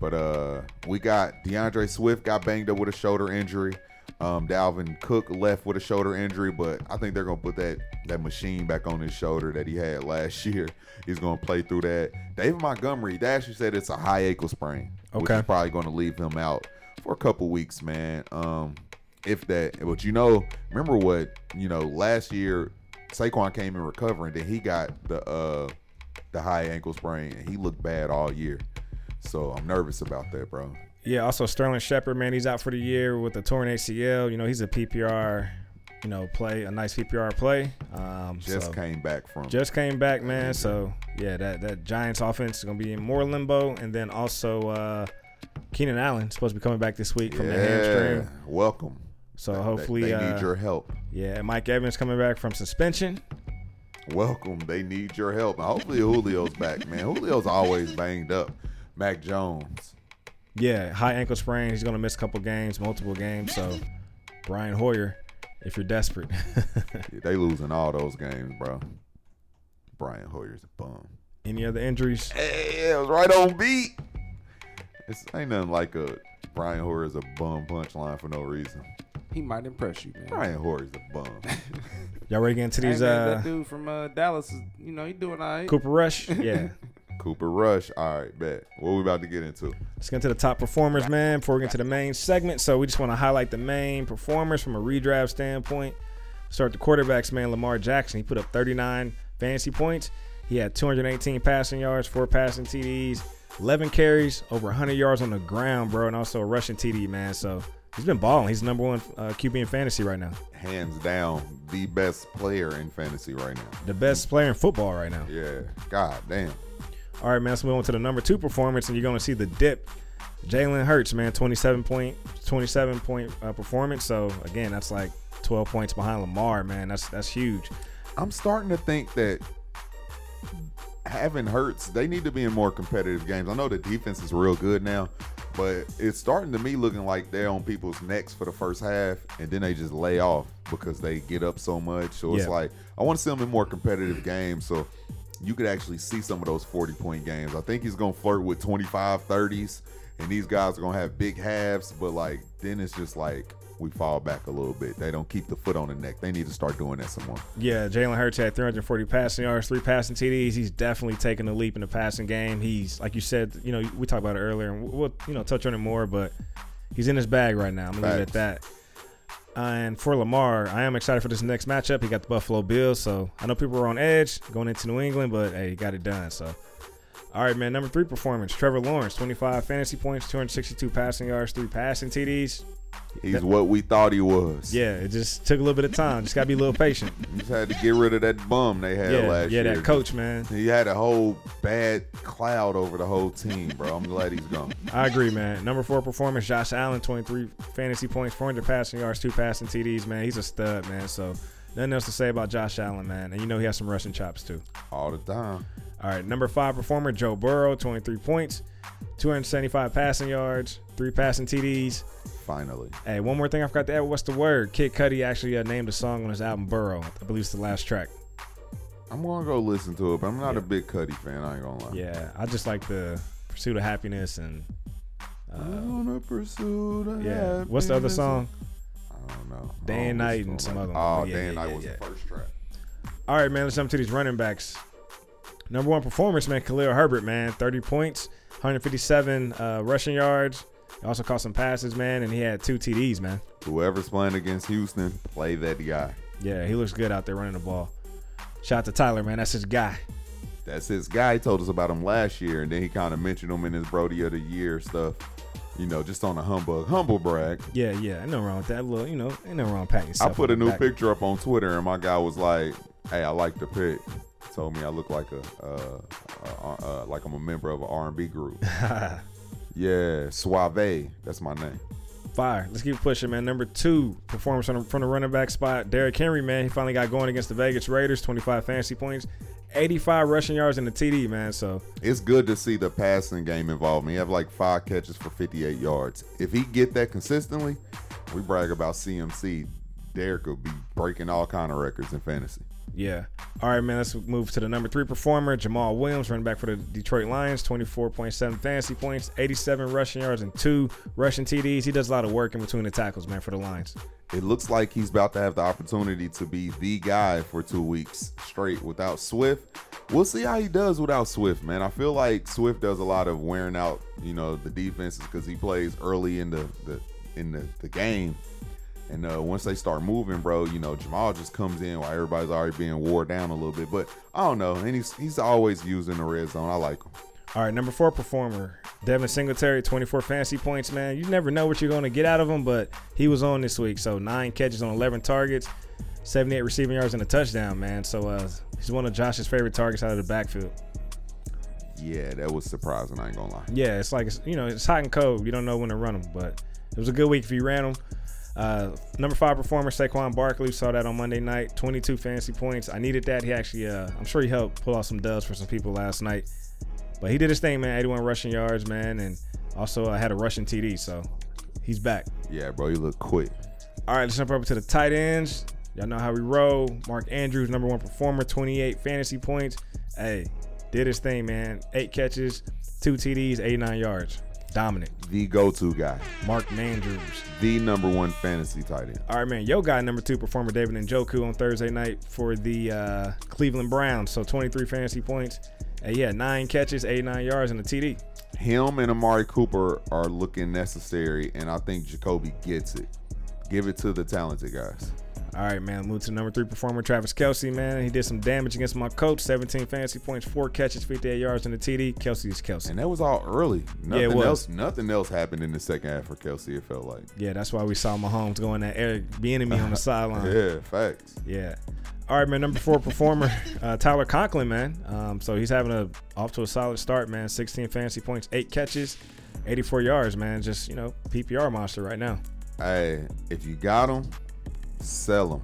Speaker 1: but uh, we got DeAndre Swift got banged up with a shoulder injury. Um, Dalvin Cook left with a shoulder injury, but I think they're gonna put that that machine back on his shoulder that he had last year. He's gonna play through that. David Montgomery, they actually said it's a high ankle sprain, which is probably gonna leave him out for a couple weeks, man. Um, if that, but you know, remember what you know last year, Saquon came in recovering, then he got the uh the high ankle sprain, and he looked bad all year. So I'm nervous about that, bro.
Speaker 4: Yeah, also Sterling Shepard, man, he's out for the year with a torn ACL. You know, he's a PPR, you know, play, a nice PPR play. Um,
Speaker 1: Just
Speaker 4: so-
Speaker 1: came back from
Speaker 4: just came back, man. So yeah, that that Giants offense is gonna be in more limbo, and then also uh, Keenan Allen supposed to be coming back this week from the hamstring.
Speaker 1: Welcome.
Speaker 4: So
Speaker 1: They-
Speaker 4: hopefully,
Speaker 1: they,
Speaker 4: uh,
Speaker 1: need your help.
Speaker 4: yeah, Mike Evans coming back from suspension.
Speaker 1: Welcome. They need your help. Hopefully Julio's back, man. Julio's always banged up. Mac Jones.
Speaker 4: Yeah, high ankle sprain. He's gonna miss a couple games, multiple games. So Brian Hoyer, if you're desperate.
Speaker 1: Yeah, they losing all those games, bro. Brian Hoyer's a bum.
Speaker 4: Any other injuries?
Speaker 1: Hey, it was right on beat. It's ain't nothing like a Brian Hoyer is a bum punchline for no reason.
Speaker 5: He might impress you, man.
Speaker 1: Brian Hoyer's a bum.
Speaker 4: Y'all ready to get into
Speaker 5: Hey,
Speaker 4: these?
Speaker 5: man,
Speaker 4: uh,
Speaker 5: that dude from uh, Dallas is, you know, he doing all right.
Speaker 4: Cooper Rush. Yeah.
Speaker 1: Cooper Rush. All right, bet. What we about to get into?
Speaker 4: Let's get into the top performers, man, before we get to the main segment. So we just want to highlight the main performers from a redraft standpoint. Start the quarterbacks, man. Lamar Jackson, he put up 39 fantasy points. He had 218 passing yards, four passing TDs, 11 carries, over 100 yards on the ground, bro, and also a rushing TD, man. So he's been balling. He's number one uh, QB in fantasy right now.
Speaker 1: Hands down, the best player in fantasy right now.
Speaker 4: The best player in football right now.
Speaker 1: Yeah. God damn.
Speaker 4: All right, man. Let's move on to the number two performance, and you're going to see the dip. Jalen Hurts, man, 27 point, 27 point uh, performance. So again, that's like 12 points behind Lamar, man. That's that's huge.
Speaker 1: I'm starting to think that having Hurts, they need to be in more competitive games. I know the defense is real good now, but it's starting to me looking like they're on people's necks for the first half, and then they just lay off because they get up so much. So it's like I want to see them in more competitive games, so you could actually see some of those 40 point games. I think he's gonna flirt with 25, 30s, and these guys are gonna have big halves, but like then it's just like we fall back a little bit. They don't keep the foot on the neck. They need to start doing that some more.
Speaker 4: Yeah, Jalen Hurts had 340 passing yards, three passing TDs. He's definitely taking a leap in the passing game. He's like you said, you know, we talked about it earlier, and we'll you know touch on it more, but he's in his bag right now. I'm gonna leave it at that. And for Lamar, I am excited for this next matchup. He got the Buffalo Bills, so I know people are on edge going into New England, but hey, he got it done. So, all right, man. Number three performance: Trevor Lawrence, 25 fantasy points, 262 passing yards, three passing TDs.
Speaker 1: He's what we thought he was.
Speaker 4: Yeah, it just took a little bit of time. Just gotta be a little patient.
Speaker 1: You just had to get rid of that bum they had
Speaker 4: Yeah,
Speaker 1: last
Speaker 4: yeah,
Speaker 1: year.
Speaker 4: Yeah, that coach, man.
Speaker 1: He had a whole bad cloud over the whole team, bro. I'm glad he's gone.
Speaker 4: I agree, man. Number four performance, Josh Allen, 23 fantasy points, 400 passing yards, two passing TDs, man. He's a stud, man. So nothing else to say about Josh Allen, man. And you know he has some rushing chops too.
Speaker 1: All the time.
Speaker 4: All right, number five performer, Joe Burrow, 23 points, 275 passing yards, three passing TDs.
Speaker 1: Finally.
Speaker 4: Hey, one more thing I forgot to add. What's the word? Kid Cudi actually uh, named a song on his album Burrow. I believe it's the last track.
Speaker 1: I'm gonna go listen to it, but I'm not a big Cudi fan, I ain't gonna lie.
Speaker 4: Yeah, I just like the pursuit of happiness and
Speaker 1: On a pursuit of
Speaker 4: yeah. What's the other song?
Speaker 1: I don't know.
Speaker 4: Day
Speaker 1: I
Speaker 4: and Night and some
Speaker 1: like
Speaker 4: other.
Speaker 1: Oh,
Speaker 4: Yeah,
Speaker 1: Day
Speaker 4: yeah,
Speaker 1: Night
Speaker 4: yeah,
Speaker 1: was
Speaker 4: yeah.
Speaker 1: the first track.
Speaker 4: All right, man. Let's jump to these running backs. Number one performance, man. Khalil Herbert, man. 30 points, 157 uh, rushing yards. He also caught some passes, man, and he had two TDs, man.
Speaker 1: Whoever's playing against Houston, play that guy.
Speaker 4: Yeah, he looks good out there running the ball. Shout out to Tyler, man. That's his guy.
Speaker 1: That's his guy. He told us about him last year, and then he kind of mentioned him in his Brody of the Year stuff. You know, just on a humbug, humble brag.
Speaker 4: Yeah, yeah. Ain't no wrong with that. Little, you know, ain't no wrong patting
Speaker 1: I put a new
Speaker 4: back.
Speaker 1: picture up on Twitter, and my guy was like, "Hey, I like the pic." Told me I look like a, uh, uh, uh, like I'm a member of an R&B group. yeah, Suave. That's my name.
Speaker 4: Fire. Let's keep pushing, man. Number two performance from the, from the running back spot. Derrick Henry, man. He finally got going against the Vegas Raiders. 25 fantasy points, 85 rushing yards in the TD, man. So
Speaker 1: It's good to see the passing game involved. He have like five catches for 58 yards. If he get that consistently, we brag about CMC. Derrick will be breaking all kind of records in fantasy.
Speaker 4: Yeah. All right, man. Let's move to the number three performer, Jamaal Williams, running back for the Detroit Lions. 24.7 fantasy points, 87 rushing yards, and two rushing TDs. He does a lot of work in between the tackles, man, for the Lions.
Speaker 1: It looks like he's about to have the opportunity to be the guy for two weeks straight without Swift. We'll see how he does without Swift, man. I feel like Swift does a lot of wearing out, you know, the defenses because he plays early in the, the in the, the game. And uh, once they start moving, bro, you know, Jamaal just comes in while everybody's already being wore down a little bit. But I don't know. And he's he's always using the red zone. I like him.
Speaker 4: All right, number four performer, Devin Singletary, 24 fantasy points, man. You never know what you're going to get out of him, but he was on this week. So nine catches on 11 targets, 78 receiving yards, and a touchdown, man. So uh, he's one of Josh's favorite targets out of the backfield.
Speaker 1: Yeah, that was surprising. I ain't gonna lie.
Speaker 4: Yeah, it's like, it's, you know, it's hot and cold. You don't know when to run them, but it was a good week if you ran them. Uh, number five performer, Saquon Barkley, saw that on Monday night, 22 fantasy points. I needed that. He actually, uh, I'm sure he helped pull out some dubs for some people last night. But he did his thing, man. 81 rushing yards, man, and also uh, had a rushing TD. So he's back.
Speaker 1: Yeah, bro, you look quick.
Speaker 4: All right, let's jump over to the tight ends. Y'all know how we roll. Mark Andrews, number one performer, 28 fantasy points. Hey, did his thing, man. Eight catches, two TDs, 89 yards. Dominant.
Speaker 1: The go-to guy,
Speaker 4: Mark Andrews.
Speaker 1: the number one fantasy tight end.
Speaker 4: All right, man. Yo guy number two performer David Njoku on Thursday night for the uh, Cleveland Browns. So 23 fantasy points. Hey, yeah, nine catches, 89 yards, and a TD.
Speaker 1: him and Amari Cooper are looking necessary, and I think Jacoby gets it. Give it to the talented guys.
Speaker 4: All right, man. Move to number three performer, Travis Kelce, man. He did some damage against my coach. 17 fantasy points, four catches, 58 yards in the TD. Kelce is Kelce.
Speaker 1: And that was all early. Nothing
Speaker 4: Yeah, it was.
Speaker 1: else. Nothing else happened in the second half for Kelce. It felt like.
Speaker 4: Yeah, that's why we saw Mahomes going that Eric enemy on the sideline.
Speaker 1: Yeah, facts.
Speaker 4: Yeah. All right, man. Number four performer, uh, Tyler Conklin, man. Um, so he's having a off to a solid start, man. 16 fantasy points, eight catches, 84 yards, man. Just you know, PPR monster right now.
Speaker 1: Hey, if you got them, sell them.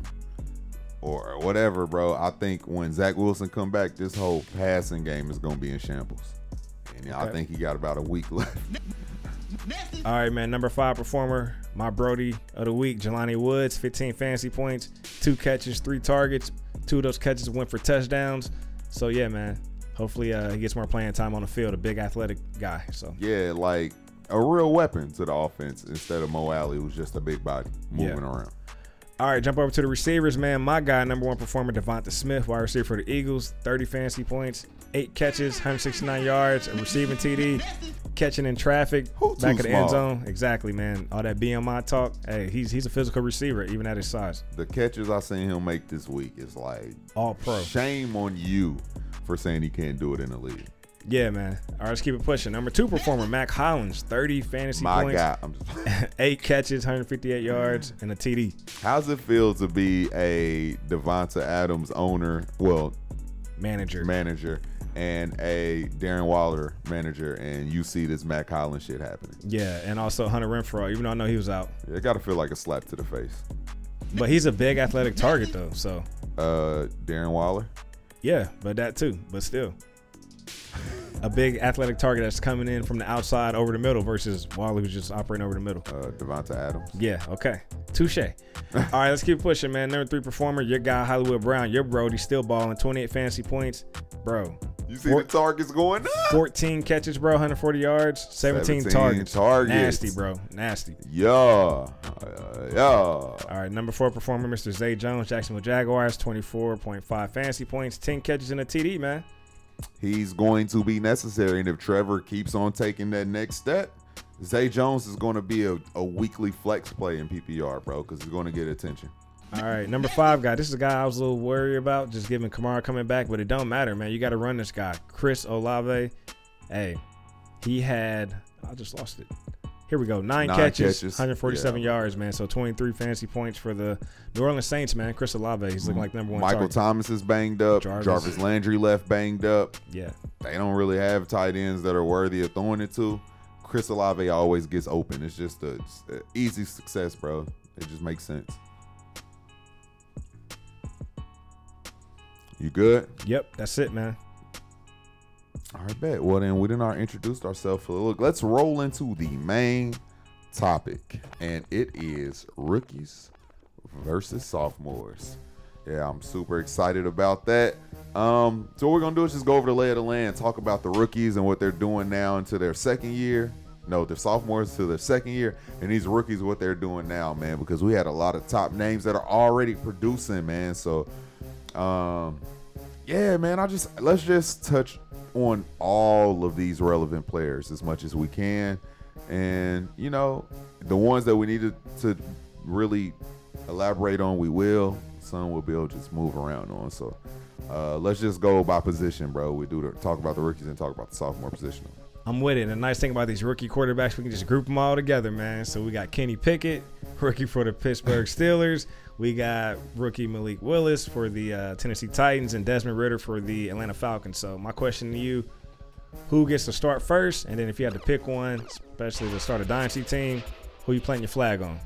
Speaker 1: Or whatever, bro. I think when Zach Wilson come back, this whole passing game is gonna be in shambles. And I think he got about a week left.
Speaker 4: All right, man. Number five performer, my Brody of the week, Jelani Woods, 15 fantasy points, two catches, three targets. Two of those catches went for touchdowns. So yeah, man. Hopefully uh, he gets more playing time on the field. A big athletic guy. So
Speaker 1: yeah, like a real weapon to the offense instead of Mo Alie, who's just a big body moving
Speaker 4: Yeah.
Speaker 1: around.
Speaker 4: All right, jump over to the receivers, man. My guy, number one performer, Devonta Smith, wide receiver for the Eagles, 30 fantasy points, eight catches, 169 yards, a receiving TD, catching in traffic,
Speaker 1: Who
Speaker 4: back of the end zone. Exactly, man. All that BMI talk. Hey, he's he's a physical receiver, even at his size.
Speaker 1: The catches I seen him make this week is like
Speaker 4: All pro.
Speaker 1: shame on you for saying he can't do it in the league.
Speaker 4: Yeah, man. All right, let's keep it pushing. Number two performer, Mack Hollins, 30 fantasy
Speaker 1: My
Speaker 4: points,
Speaker 1: just,
Speaker 4: eight catches, 158 yards, and a TD.
Speaker 1: how's it feel to be a Davante Adams owner? Well,
Speaker 4: Manager.
Speaker 1: manager and a Darren Waller manager, and you see this Mack Hollins shit happening.
Speaker 4: Yeah, and also Hunter Renfrow, even though I know he was out.
Speaker 1: It got to feel like a slap to the face.
Speaker 4: But he's a big athletic target, though. So,
Speaker 1: Uh, Darren Waller,
Speaker 4: yeah, but that too. But still. A big athletic target that's coming in from the outside over the middle versus Wally who's just operating over the middle.
Speaker 1: uh, Davante Adams.
Speaker 4: Yeah, okay. Touche. All right, let's keep pushing, man. Number three performer, your guy Hollywood Brown, your Brody still balling, 28 fantasy points. Bro,
Speaker 1: You see
Speaker 4: Four-
Speaker 1: the targets going up?
Speaker 4: 14 catches, bro, 140 yards, 17,
Speaker 1: 17
Speaker 4: targets.
Speaker 1: targets.
Speaker 4: Nasty, bro. Nasty.
Speaker 1: Yeah, uh, yeah.
Speaker 4: All right, number four performer, Mr. Zay Jones, Jacksonville Jaguars, 24.5 fantasy points, 10 catches in a TD, man.
Speaker 1: He's going to be necessary, and if Trevor keeps on taking that next step, Zay Jones is going to be a, a weekly flex play in PPR, bro, because he's going to get attention.
Speaker 4: All right, number five guy. This is a guy I was a little worried about, just giving Kamara coming back, but it don't matter, man. You got to run this guy, Chris Olave. Hey, he had. I just lost it. Here we go. Nine,
Speaker 1: Nine
Speaker 4: catches,
Speaker 1: catches,
Speaker 4: 147
Speaker 1: yeah.
Speaker 4: yards, man. So 23 fantasy points for the New Orleans Saints, man. Chris Olave, he's looking mm. like number one.
Speaker 1: Michael
Speaker 4: target.
Speaker 1: Thomas is banged up.
Speaker 4: Jarvis.
Speaker 1: Jarvis. Landry left banged up.
Speaker 4: Yeah,
Speaker 1: They don't really have tight ends that are worthy of throwing it to. Chris Olave always gets open. It's just a, it's a easy success, bro. It just makes sense. You good?
Speaker 4: yep, that's it, man.
Speaker 1: Right, bet. Well, then we didn't our introduced ourselves. Look, let's roll into the main topic, and it is rookies versus sophomores. Yeah, I'm super excited about that. Um, so what we're gonna do is just go over the lay of the land, talk about the rookies and what they're doing now into their second year. No, the sophomores to their second year, and these rookies what they're doing now, man. Because we had a lot of top names that are already producing, man. So, um, yeah, man. I just let's just touch on all of these relevant players as much as we can, and you know, the ones that we needed to really elaborate on, we will. Some we'll be able to just move around on. So, uh, let's just go by position, bro. We do the, talk about the rookies and talk about the sophomore position.
Speaker 4: I'm with it. And the nice thing about these rookie quarterbacks, we can just group them all together, man. So we got Kenny Pickett, rookie for the Pittsburgh Steelers. We got rookie Malik Willis for the uh, Tennessee Titans and Desmond Ridder for the Atlanta Falcons. So my question to you, who gets to start first? And then if you had to pick one, especially to start a dynasty team, who you planting your flag on?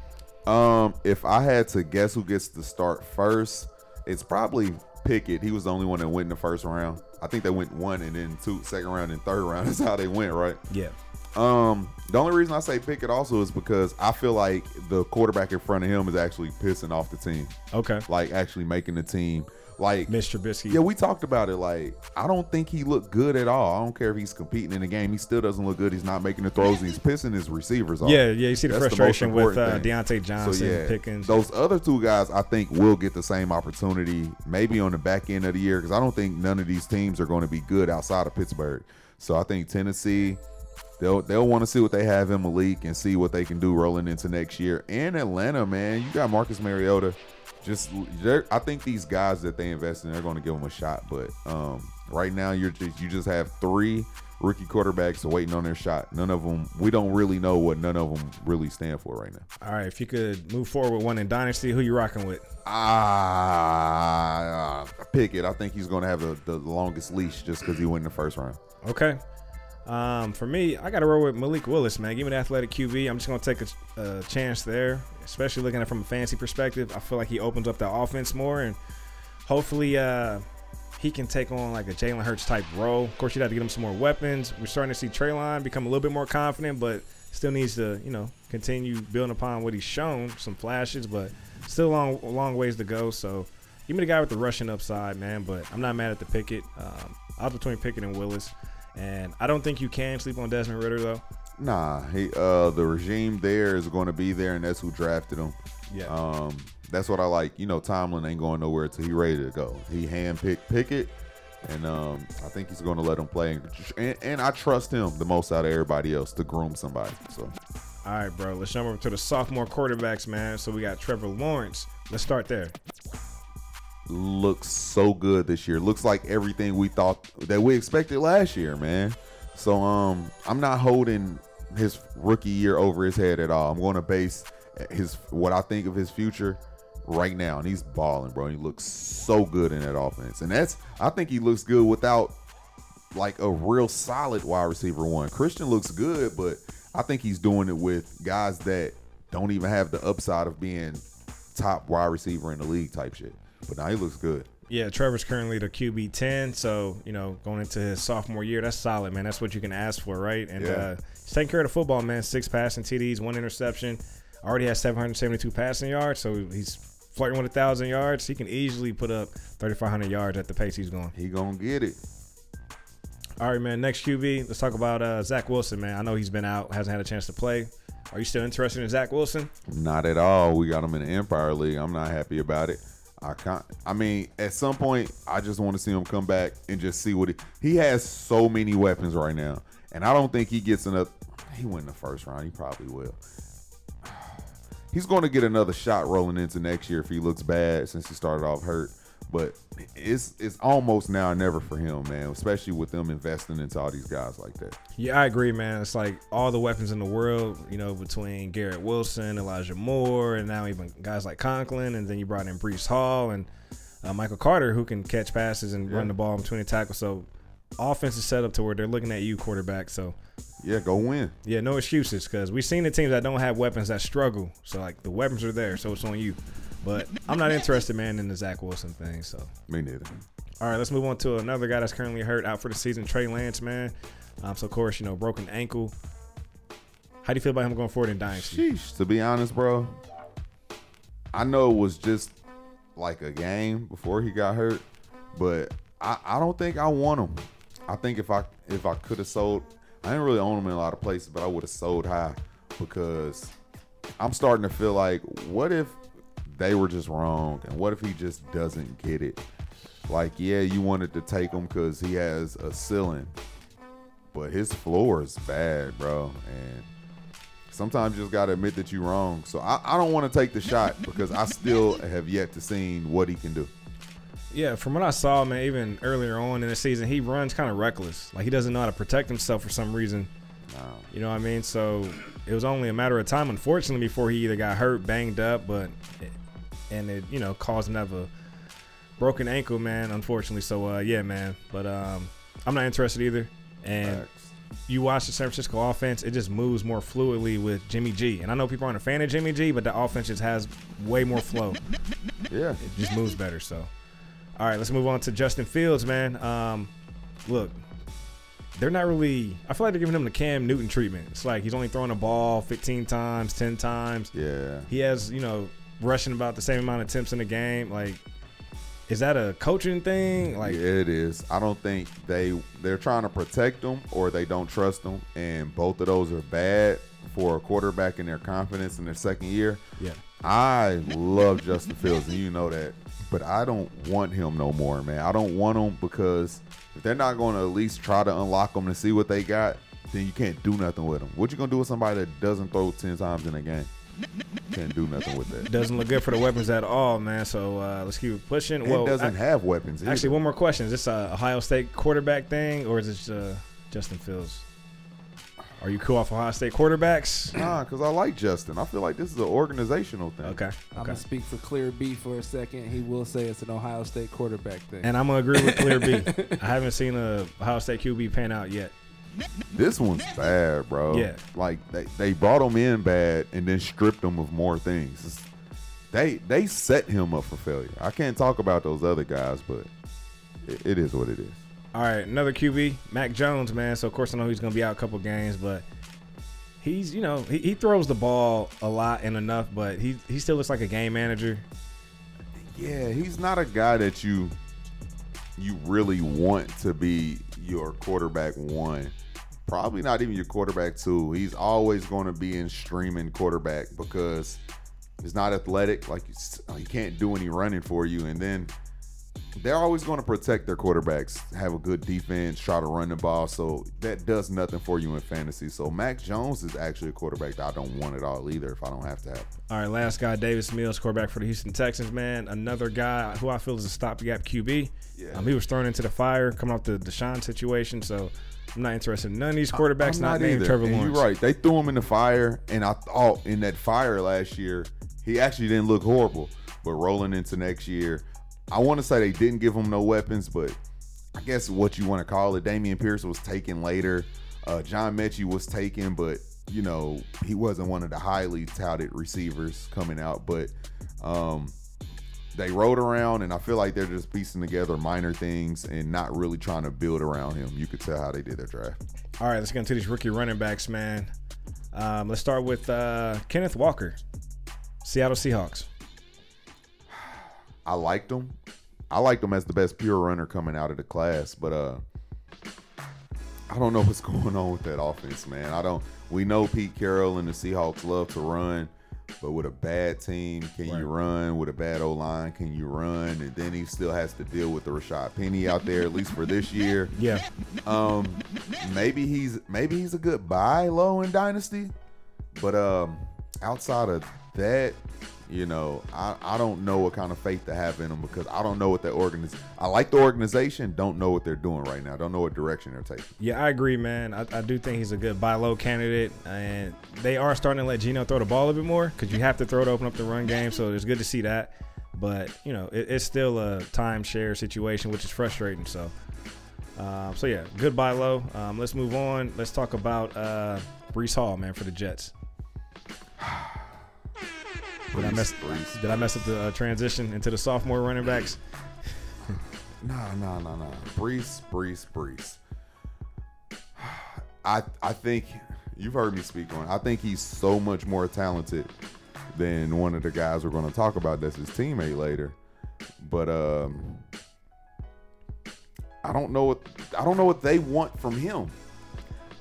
Speaker 1: Um, if I had to guess who gets to start first, it's probably Pickett. He was the only one that went in the first round. I think they went one and then two, second round and third round. That's how they went, right?
Speaker 4: Yeah.
Speaker 1: Um, the only reason I say Pickett also is because I feel like the quarterback in front of him is actually pissing off the team,
Speaker 4: Okay.
Speaker 1: like actually making the team. Like,
Speaker 4: Mr. Trubisky.
Speaker 1: yeah, we talked about it. Like, I don't think he looked good at all. I don't care if he's competing in the game. He still doesn't look good. He's not making the throws. He's pissing his receivers off.
Speaker 4: Yeah, yeah, you see the
Speaker 1: That's
Speaker 4: frustration with uh,
Speaker 1: thing.
Speaker 4: Diontae Johnson, Pickens.
Speaker 1: Those other two guys, I think, will get the same opportunity maybe on the back end of the year because I don't think none of these teams are going to be good outside of Pittsburgh. So I think Tennessee, they'll they'll want to see what they have in Malik and see what they can do rolling into next year. And Atlanta, man, you got Marcus Mariota. just I think these guys that they invest in, they're going to give them a shot. But um, right now, you're just, you just have three rookie quarterbacks waiting on their shot. None of them. We don't really know what none of them really stand for right now.
Speaker 4: All right, if you could move forward with one in Dynasty, who you rocking with?
Speaker 1: Ah, Pickett. I think he's going to have the, the longest leash just because he went in the first round.
Speaker 4: Okay. Um, for me, I got to roll with Malik Willis, man. Give me the athletic QB. I'm just going to take a, a chance there, especially looking at it from a fantasy perspective. I feel like he opens up the offense more, and hopefully uh, he can take on like a Jalen Hurts type role. Of course, you'd have to get him some more weapons. We're starting to see Treylon become a little bit more confident, but still needs to, you know, continue building upon what he's shown, some flashes, but still a long, long ways to go. So give me the guy with the rushing upside, man. But I'm not mad at the Pickett. Um, I was between Pickett and Willis. And I don't think you can sleep on Desmond Ridder though.
Speaker 1: Nah, he uh the regime there is going to be there, and that's who drafted him.
Speaker 4: Yeah.
Speaker 1: Um, that's what I like. You know, Tomlin ain't going nowhere till he ready to go. He handpicked Pickett, and um, I think he's going to let him play. And, and I trust him the most out of everybody else to groom somebody. So
Speaker 4: All right, bro. Let's jump over to the sophomore quarterbacks, man. So we got Trevor Lawrence. Let's start there.
Speaker 1: Looks so good this year. Looks like everything we thought that we expected last year, man. So um, I'm not holding his rookie year over his head at all. I'm going to base his what I think of his future right now, and he's balling, bro. He looks so good in that offense, and that's I think he looks good without like a real solid wide receiver one. Christian looks good, but I think he's doing it with guys that don't even have the upside of being top wide receiver in the league type shit. But now he looks good.
Speaker 4: Yeah, Trevor's currently the QB 10. So, you know, going into his sophomore year, that's solid, man. That's what you can ask for, right? And
Speaker 1: Yeah.
Speaker 4: uh, he's taking care of the football, man. Six passing TDs, one interception. Already has 772 passing yards. So he's flirting with a 1,000 yards. He can easily put up 3,500 yards at the pace he's going.
Speaker 1: He gonna get it.
Speaker 4: All right, man. Next QB, let's talk about uh, Zach Wilson, man. I know he's been out, hasn't had a chance to play. Are you still interested in Zach Wilson?
Speaker 1: Not at all. We got him in the Empire League. I'm not happy about it. I can't. I mean, at some point, I just want to see him come back and just see what he. He has so many weapons right now, and I don't think he gets enough. He went in the first round. He probably will. He's going to get another shot rolling into next year if he looks bad since he started off hurt. But it's it's almost now or never for him, man. Especially with them investing into all these guys like that.
Speaker 4: Yeah, I agree, man. It's like all the weapons in the world, you know, between Garrett Wilson, Elijah Moore, and now even guys like Conklin, and then you brought in Breece Hall and uh, Michael Carter, who can catch passes and run the ball in between the tackles. So offense is set up to where they're looking at you, quarterback. So
Speaker 1: Yeah, go win.
Speaker 4: yeah, no excuses because we've seen the teams that don't have weapons that struggle. So like the weapons are there, so it's on you. But I'm not interested, man, in the Zach Wilson thing. So.
Speaker 1: Me neither.
Speaker 4: All right, let's move on to another guy that's currently hurt out for the season, Trey Lance, man. Um, so of course, you know, broken ankle. How do you feel about him going forward in Dynasty?
Speaker 1: Sheesh, to be honest, bro, I know it was just like a game before he got hurt, but I, I don't think I want him. I think if I if I could have sold, I didn't really own him in a lot of places, but I would have sold high because I'm starting to feel like, what if they were just wrong, and what if he just doesn't get it? Like, yeah, you wanted to take him because he has a ceiling, but his floor is bad, bro, and sometimes you just gotta admit that you're wrong. So I, I don't want to take the shot because I still have yet to seen what he can do.
Speaker 4: Yeah, from what I saw, man, even earlier on in the season, he runs kind of reckless. Like he doesn't know how to protect himself for some reason. You know what I mean? So it was only a matter of time, unfortunately, before he either got hurt, banged up, but and it you know caused him to have a broken ankle, man. Unfortunately, so uh, yeah, man. But um, I'm not interested either. And
Speaker 1: Facts.
Speaker 4: you watch the San Francisco offense, it just moves more fluidly with Jimmy G. And I know people aren't a fan of Jimmy G, but the offense just has way more flow.
Speaker 1: Yeah,
Speaker 4: it just moves better. So, all right, let's move on to Justin Fields, man. Um, look, they're not really. I feel like they're giving him the Cam Newton treatment. It's like he's only throwing a ball 15 times, 10 times.
Speaker 1: yeah.
Speaker 4: He has, you know, rushing about the same amount of attempts in the game. Like, is that a coaching thing? Like,
Speaker 1: yeah, it is. I don't think they they're trying to protect them or they don't trust them, and both of those are bad for a quarterback in their confidence in their second year.
Speaker 4: yeah.
Speaker 1: I love Justin Fields, and you know that. But I don't want him no more, man. I don't want him because if they're not going to at least try to unlock him to see what they got, then you can't do nothing with him. What you gonna do with somebody that doesn't throw ten times in a game? Can't do nothing with that.
Speaker 4: Doesn't look good for the weapons at all, man. So uh, let's keep pushing.
Speaker 1: And
Speaker 4: well,
Speaker 1: doesn't
Speaker 4: ac-
Speaker 1: have weapons. either.
Speaker 4: actually, one more question: Is this a Ohio State quarterback thing, or is this uh, Justin Fields? Are you cool off Ohio State quarterbacks?
Speaker 1: Nah, because I like Justin. I feel like this is an organizational thing.
Speaker 4: Okay,
Speaker 5: I'm gonna speak for Clear B for a second. He will say it's an Ohio State quarterback thing.
Speaker 4: And I'm gonna agree with Clear B. I haven't seen a Ohio State QB pan out yet.
Speaker 1: This one's bad, bro.
Speaker 4: Yeah.
Speaker 1: Like they, they brought him in bad and then stripped him of more things. It's- they they set him up for failure. I can't talk about those other guys, but it, it is what it is.
Speaker 4: All right, another QB, Mac Jones, man. So of course I know he's gonna be out a couple games, but he's you know he, he throws the ball a lot and enough, but he he still looks like a game manager.
Speaker 1: Yeah, he's not a guy that you you really want to be your quarterback one. Probably not even your quarterback two. He's always going to be in streaming quarterback because he's not athletic. Like he can't do any running for you, and then they're always going to protect their quarterbacks, have a good defense, try to run the ball. So that does nothing for you in fantasy. So Mac Jones is actually a quarterback that I don't want at all either. If I don't have to have.
Speaker 4: All right, last guy, Davis Mills, quarterback for the Houston Texans, man. Another guy who I feel is a stopgap QB.
Speaker 1: Yeah.
Speaker 4: Um, he was thrown into the fire coming off the Deshaun situation, so I'm not interested in none of these quarterbacks
Speaker 1: I'm
Speaker 4: not, named
Speaker 1: either.
Speaker 4: Trevor
Speaker 1: And
Speaker 4: Lawrence.
Speaker 1: You're right. They threw him in the fire, and I thought in that fire last year, he actually didn't look horrible. But rolling into next year, I want to say they didn't give him no weapons, but I guess what you want to call it. Dameon Pierce was taken later. Uh, John Metchie was taken, but you know he wasn't one of the highly touted receivers coming out. But um, they rode around, and I feel like they're just piecing together minor things and not really trying to build around him. You could tell how they did their draft.
Speaker 4: All right, let's get into these rookie running backs, man. Um, let's start with uh, Kenneth Walker, Seattle Seahawks.
Speaker 1: I liked him. I liked him as the best pure runner coming out of the class, but uh I don't know what's going on with that offense, man. I don't we know Pete Carroll and the Seahawks love to run, but with a bad team, can you run? With a bad O line, can you run? And then he still has to deal with the Rashad Penny out there, at least for this year.
Speaker 4: Yeah,
Speaker 1: Um, maybe he's maybe he's a good buy low in dynasty, but um, outside of that, you know, I, I don't know what kind of faith to have in them because I don't know what that organiz. I like the organization, don't know what they're doing right now. Don't know what direction they're taking.
Speaker 4: yeah, I agree, man. I, I do think he's a good buy low candidate, and they are starting to let Geno throw the ball a bit more because you have to throw to open up the run game. So it's good to see that. But you know, it, it's still a timeshare situation, which is frustrating. So, um, so yeah, good buy low. Um, let's move on. Let's talk about uh, Breece Hall, man, for the Jets. Did I mess? Did I mess up the uh, transition into the sophomore running backs?
Speaker 1: Nah, nah, nah, nah. Breece, Breece, Breece. I I think you've heard me speak on. I think he's so much more talented than one of the guys we're going to talk about. That's his teammate later. But um, I don't know what I don't know what they want from him.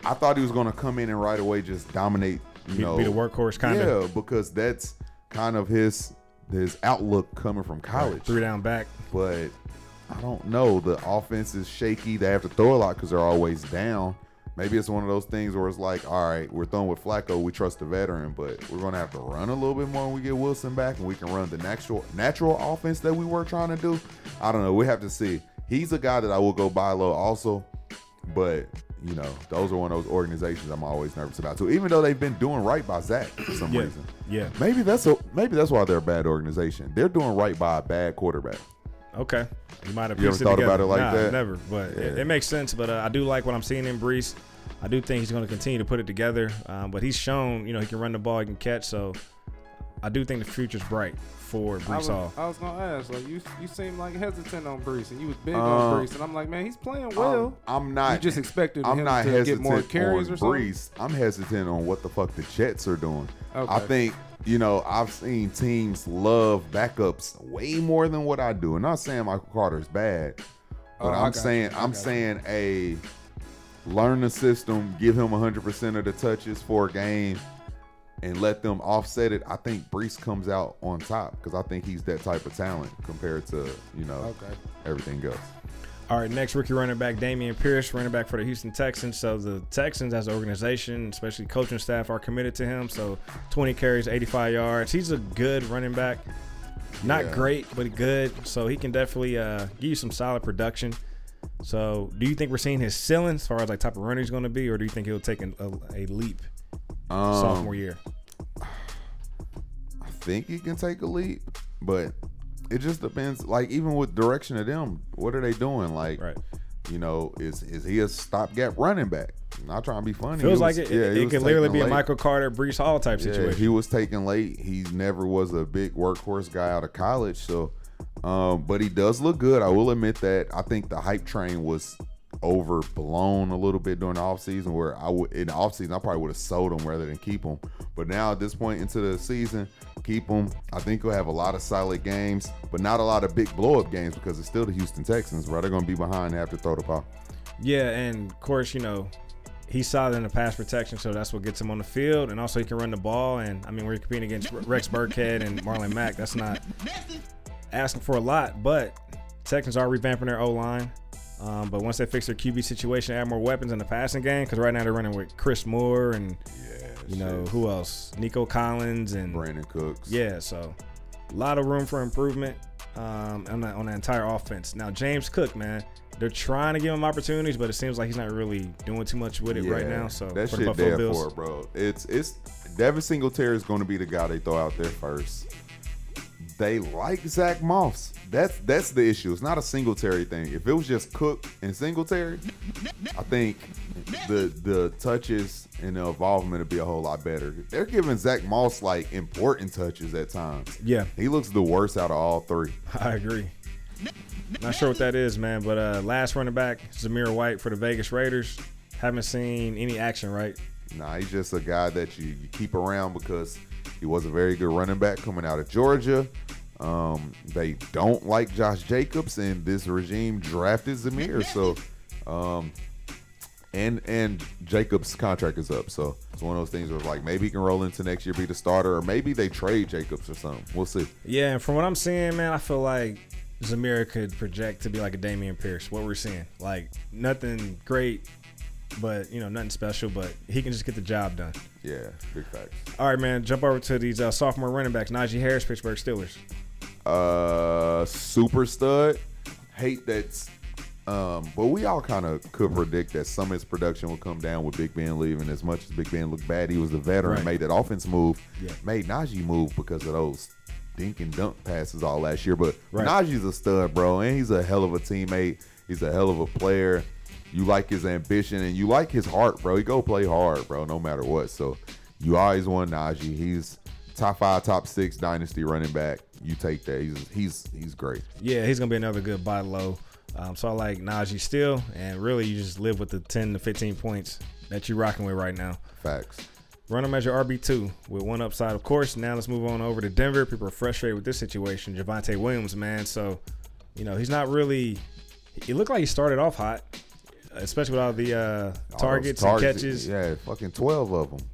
Speaker 1: I thought he was going to come in and right away just dominate. You
Speaker 4: Be-
Speaker 1: know,
Speaker 4: be the workhorse kinda.
Speaker 1: Yeah, because that's kind of his his outlook coming from college
Speaker 4: Three down back.
Speaker 1: but I don't know. The offense is shaky. They have to throw a lot because they're always down. Maybe it's one of those things where it's like, all right, we're throwing with Flacco. We trust the veteran, but we're going to have to run a little bit more when we get Wilson back, and we can run the natural natural offense that we were trying to do. I don't know. We have to see. He's a guy that I will go buy low also, but you know, those are one of those organizations I'm always nervous about too. Even though they've been doing right by Zach for some
Speaker 4: Yeah,
Speaker 1: reason.
Speaker 4: yeah.
Speaker 1: Maybe that's a maybe that's why they're a bad organization. They're doing right by a bad quarterback.
Speaker 4: Okay. You might have
Speaker 1: You ever thought
Speaker 4: together.
Speaker 1: about it like
Speaker 4: Nah,
Speaker 1: that?
Speaker 4: Never, but it, it makes sense. But uh, I do like what I'm seeing in Breece. I do think he's going to continue to put it together. Um, but he's shown, you know, he can run the ball, he can catch. So I do think the future's bright for
Speaker 5: I
Speaker 4: Breece
Speaker 5: was,
Speaker 4: Hall.
Speaker 5: I was gonna ask, like you, you seem like hesitant on Breece, and you was big
Speaker 1: Uh,
Speaker 5: on Breece, and I'm like, man, he's playing well.
Speaker 1: I'm, I'm not.
Speaker 5: you just expected
Speaker 1: I'm
Speaker 5: him
Speaker 1: not
Speaker 5: to
Speaker 1: hesitant
Speaker 5: get more carries
Speaker 1: on
Speaker 5: or something.
Speaker 1: Breece. I'm hesitant on what the fuck the Jets are doing. I think you know I've seen teams love backups way more than what I do. I'm not saying Michael Carter's bad, but
Speaker 5: Oh, I
Speaker 1: I'm
Speaker 5: got you.
Speaker 1: saying
Speaker 5: I
Speaker 1: I'm
Speaker 5: got you.
Speaker 1: saying a learn the system, give him 100 percent of the touches for a game, and let them offset it. I think Breece comes out on top because I think he's that type of talent compared to you know
Speaker 5: Okay.
Speaker 1: everything else.
Speaker 4: All right, next rookie running back, Dameon Pierce, running back for the Houston Texans. So the Texans, as an organization, especially coaching staff, are committed to him. So 20 carries, 85 yards. He's a good running back. Not
Speaker 1: Yeah.
Speaker 4: great, but good. So he can definitely uh, give you some solid production. So do you think we're seeing his ceiling as far as like type of runner he's going to be, or do you think he'll take an, a, a leap
Speaker 1: Um,
Speaker 4: sophomore year?
Speaker 1: I think he can take a leap, but it just depends. Like even with direction of them, what are they doing? Like,
Speaker 4: Right.
Speaker 1: you know, is is he a stopgap running back? Not trying to be funny.
Speaker 4: Feels
Speaker 1: He
Speaker 4: like it.
Speaker 1: yeah,
Speaker 4: it
Speaker 1: was
Speaker 4: could literally be a. Michael Carter, Breece Hall type
Speaker 1: Yeah,
Speaker 4: situation.
Speaker 1: he was taken late. He never was a big workhorse guy out of college. So, um, but he does look good. I will admit that. I think the hype train was overblown a little bit during the offseason where I would in the offseason I probably would have sold him rather than keep him. But now at this point into the season, keep him. I think he'll have a lot of solid games, but not a lot of big blow up games because it's still the Houston Texans, bro. They're gonna be behind after throw the ball.
Speaker 4: Yeah, and of course, you know, he's solid in the pass protection, so that's what gets him on the field. And also, he can run the ball. And I mean, we're competing against Rex Burkhead and Marlon Mack. That's not asking for a lot, but Texans are revamping their O line. Um, but once they fix their QB situation, add more weapons in the passing game, because right now they're running with Chris Moore and
Speaker 1: Yeah,
Speaker 4: you know who else, Nico Collins and
Speaker 1: Brandin Cooks.
Speaker 4: yeah, so a lot of room for improvement um, on that on the entire offense. Now James Cook, man, they're trying to give him opportunities, but it seems like he's not really doing too much with it right now. So
Speaker 1: that
Speaker 4: for the Buffalo
Speaker 1: there
Speaker 4: Bills,
Speaker 1: for it, bro. It's it's Devin Singletary is going to be the guy they throw out there first. They like Zach Moss. That's that's the issue. It's not a Singletary thing. If it was just Cook and Singletary, I think the the touches and the involvement would be a whole lot better. They're giving Zach Moss like important touches at times.
Speaker 4: Yeah.
Speaker 1: he looks the worst out of all three.
Speaker 4: I agree. Not sure what that is, man. But uh, last running back, Zamir White for the Vegas Raiders. Haven't seen any action, right?
Speaker 1: Nah, he's just a guy that you, you keep around because he was a very good running back coming out of Georgia. Um, they don't like Josh Jacobs, and this regime drafted Zamir. So, um, and and Jacobs' contract is up, so it's one of those things where like maybe he can roll into next year, be the starter, or maybe they trade Jacobs or something. We'll see.
Speaker 4: Yeah, and from what I'm seeing, man, I feel like Zamir could project to be like a Dameon Pierce. What we're seeing, like nothing great, but you know nothing special, but he can just get the job done.
Speaker 1: Yeah, big facts.
Speaker 4: All right, man. Jump over to these uh, sophomore running backs. Najee Harris, Pittsburgh Steelers.
Speaker 1: Uh super stud. Hate that. um but we all kind of could predict that some of his production would come down with Big Ben leaving. As much as Big Ben looked bad, he was the veteran,
Speaker 4: Right.
Speaker 1: made that offense move,
Speaker 4: Yeah.
Speaker 1: made Najee move because of those dink and dunk passes all last year. But
Speaker 4: Right.
Speaker 1: Najee's a stud, bro, and he's a hell of a teammate. He's a hell of a player. You like his ambition and you like his heart, bro. He go play hard, bro, no matter what. So you always want Najee. He's top five, top six dynasty running back. You take that. He's he's he's great.
Speaker 4: Yeah, he's gonna be another good buy low. Um, so I like Najee still, and really you just live with the 10 to 15 points that you're rocking with right now.
Speaker 1: Facts.
Speaker 4: Run him as your RB2 with one upside, of course. Now let's move on over to Denver. People are frustrated with this situation. Javonte Williams, man. So, you know, he's not really. He looked like he started off hot, especially with all the uh,
Speaker 1: All
Speaker 4: targets and catches.
Speaker 1: Yeah, fucking twelve of them.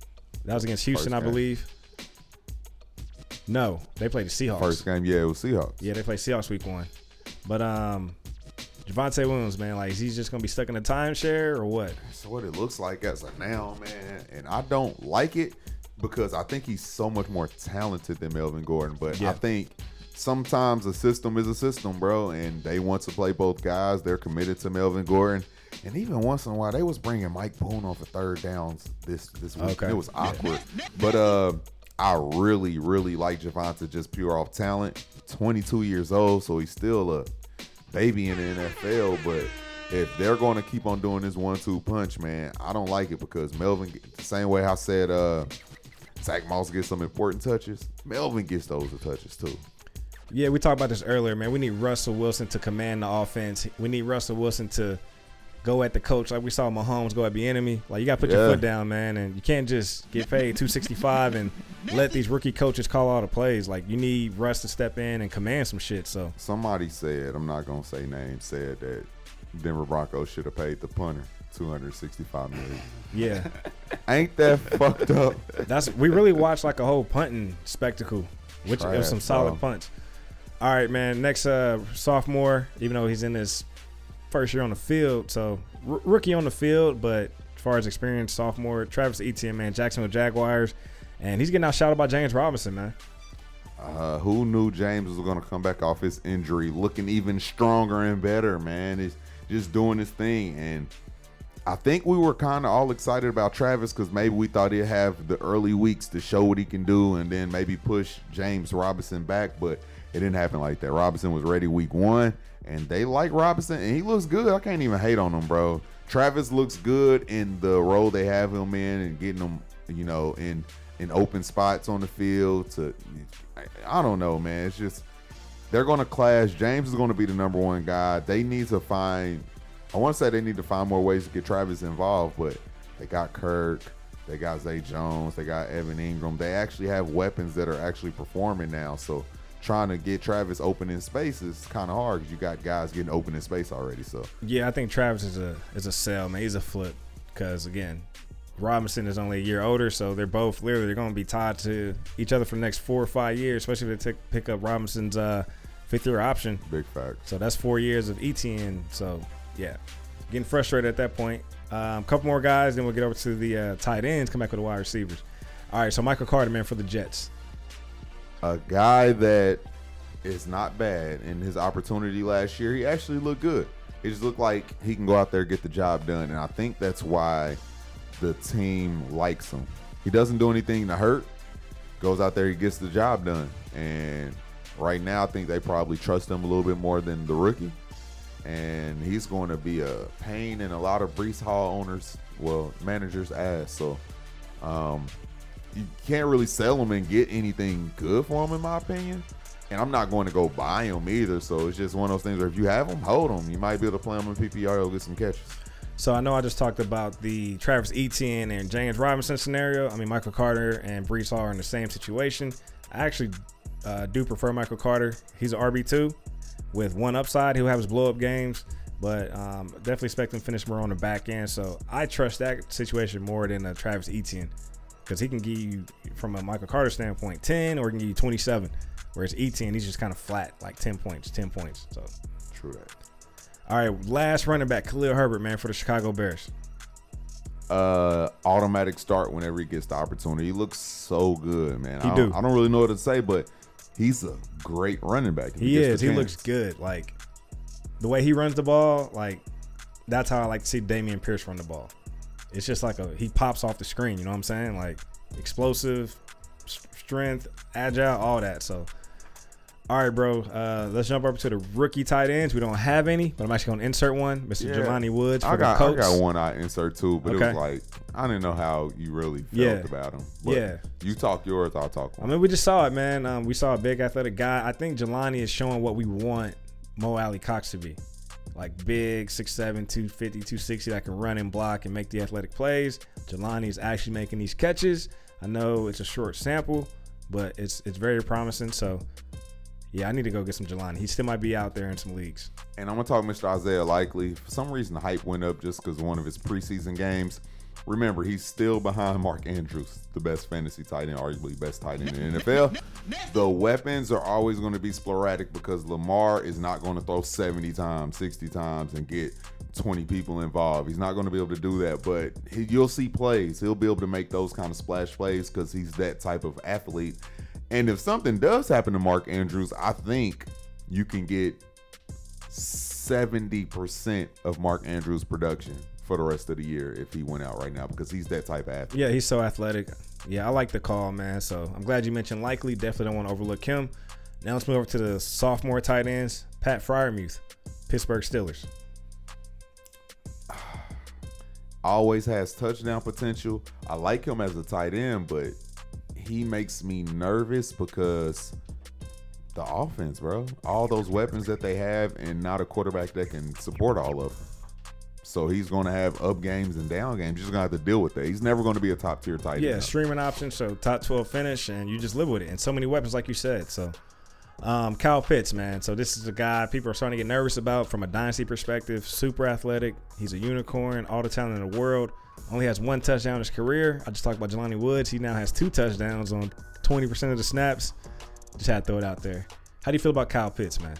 Speaker 4: That was against Houston, I believe. No, they played the Seahawks.
Speaker 1: First game, yeah, it was Seahawks.
Speaker 4: Yeah, they played Seahawks week one. But um, Javonte Williams, man, like is he just gonna be stuck in a timeshare or what?
Speaker 1: That's what it looks like as of now, man. And I don't like it because I think he's so much more talented than Melvin Gordon. But
Speaker 4: Yeah.
Speaker 1: I think sometimes a system is a system, bro. And they want to play both guys. They're committed to Melvin Gordon. And even once in a while, they was bringing Mike Boone off for third downs this this week.
Speaker 4: Okay.
Speaker 1: It was awkward. But uh, I really, really like Javonte just pure off talent. 22 years old, so he's still a baby in the NFL. But if they're going to keep on doing this one-two punch, man, I don't like it because Melvin, the same way I said, uh, Zach Moss gets some important touches. Melvin gets those touches too.
Speaker 4: Yeah, we talked about this earlier, man. We need Russell Wilson to command the offense. We need Russell Wilson to go at the coach like we saw Mahomes go at the enemy. Like you got to put your foot down, man, and you can't just get paid 265 and let these rookie coaches call all the plays. Like you need Russ to step in and command some shit. So
Speaker 1: Somebody said, I'm not gonna say names, said that Denver Broncos should have paid the punter 265 million.
Speaker 4: yeah,
Speaker 1: Ain't that fucked up?
Speaker 4: that's we really watched like a whole punting spectacle, which it was some solid
Speaker 1: bro.
Speaker 4: punts. All right, man. Next uh sophomore, even though he's in his first year on the field, so r- rookie on the field, but as far as experience, sophomore, Travis Etienne, man, Jacksonville Jaguars, and he's getting outshouted by James Robinson, man.
Speaker 1: Uh, who knew James was going to come back off his injury looking even stronger and better, man? He's just doing his thing. And I think we were kind of all excited about Travis because maybe we thought he'd have the early weeks to show what he can do and then maybe push James Robinson back. But it didn't happen like that. Robinson was ready week one, and they like Robinson, and he looks good. I can't even hate on him, bro. Travis looks good in the role they have him in and getting him, you know, in in open spots on the field to I, don't know, man. It's just they're going to clash. James is going to be the number one guy. They need to find. I want to say they need to find more ways to get Travis involved, but they got Kirk, they got Zay Jones, they got Evan Engram. They actually have weapons that are actually performing now. So trying to get Travis open in space is kind of hard because you got guys getting open in space already. So
Speaker 4: Yeah, I think Travis is a is a sell, man. He's a flip because again, Robinson is only a year older, so they're both literally they're going to be tied to each other for the next four or five years, especially if they take, pick up Robinson's uh, fifth year option.
Speaker 1: big fact.
Speaker 4: So that's four years of Etienne. So yeah, getting frustrated at that point. A um, couple more guys, then we'll get over to the uh, tight ends. Come back with the wide receivers. All right, so Michael Carter, man, for the Jets.
Speaker 1: A guy that is not bad in his opportunity last year. He actually looked good. It just looked like he can go out there and get the job done, and I think that's why the team likes him. He doesn't do anything to hurt. Goes out there, he gets the job done, and right now I think they probably trust him a little bit more than the rookie. And he's going to be a pain in a lot of Breece Hall owners, well, managers' ass. So, um, you can't really sell them and get anything good for them, in my opinion. And I'm not going to go buy them either. So it's just one of those things where if you have them, hold them. You might be able to play them in PPR or get some catches.
Speaker 4: So I know I just talked about the Travis Etienne and James Robinson scenario. I mean, Michael Carter and Breece Hall are in the same situation. I actually uh, do prefer Michael Carter. He's an RB two with one upside. He'll have his blow up games, but um, definitely expect him to finish more on the back end. So I trust that situation more than uh, Travis Etienne because he can give you, from a Michael Carter standpoint, ten or he can give you twenty seven. Whereas Etienne, he's just kind of flat, like ten points, ten points. So.
Speaker 1: True that.
Speaker 4: All right, last running back, Khalil Herbert, man, for the Chicago Bears.
Speaker 1: Uh, automatic start whenever he gets the opportunity. He looks so good, man.
Speaker 4: He
Speaker 1: I, don't,
Speaker 4: do.
Speaker 1: I don't really know what to say, but he's a great running back. if
Speaker 4: He is. He looks good. Like the way he runs the ball, like that's how I like to see Dameon Pierce run the ball. It's just like a he pops off the screen. You know what I'm saying? Like explosive, strength, agile, all that. So, all right, bro. Uh, let's jump over to the rookie tight ends. We don't have any, but I'm actually gonna insert one, Mr.
Speaker 1: Yeah.
Speaker 4: Jelani Woods for
Speaker 1: I got, I got one I insert too, but
Speaker 4: Okay.
Speaker 1: it was like I didn't know how you really felt
Speaker 4: Yeah.
Speaker 1: about him. But
Speaker 4: Yeah.
Speaker 1: you talk yours, I'll talk
Speaker 4: I mean, we just saw it, man. Um, we saw a big athletic guy. I think Jelani is showing what we want Mo Alie-Cox to be. Like big, 6'7, 250, 260 that can run and block and make the athletic plays. Jelani is actually making these catches. I know it's a short sample, but it's it's very promising. So, yeah, I need to go get some Jelani. He still might be out there in some leagues.
Speaker 1: And I'm gonna talk Mr. Isaiah Likely. For some reason, the hype went up just because one of his preseason games. Remember, he's still behind Mark Andrews, the best fantasy tight end, arguably best tight end in the NFL. The weapons are always going to be sporadic because Lamar is not going to throw 70 times, 60 times, and get 20 people involved. He's not going to be able to do that, but he, you'll see plays. He'll be able to make those kind of splash plays because he's that type of athlete. And if something does happen to Mark Andrews, I think you can get 70% of Mark Andrews' production for the rest of the year if he went out right now because he's that type of athlete.
Speaker 4: Yeah, he's so athletic. Yeah, I like the call, man. So I'm glad you mentioned likely. Definitely don't want to overlook him. Now let's move over to the sophomore tight ends. Pat Freiermuth, Pittsburgh Steelers.
Speaker 1: Always has touchdown potential. I like him as a tight end, but he makes me nervous because the offense, bro. All those weapons that they have, and not a quarterback that can support all of them. So he's going to have up games and down games. You're just going to have to deal with that. He's never going to be a top tier tight end.
Speaker 4: Yeah, streaming option. So top 12 finish, and you just live with it. And so many weapons, like you said. So um, Kyle Pitts, man. So this is a guy people are starting to get nervous about from a dynasty perspective. Super athletic. He's a unicorn. All the talent in the world. Only has one touchdown in his career. I just talked about Jelani Woods. He now has two touchdowns on 20% of the snaps. Just had to throw it out there. How do you feel about Kyle Pitts, man?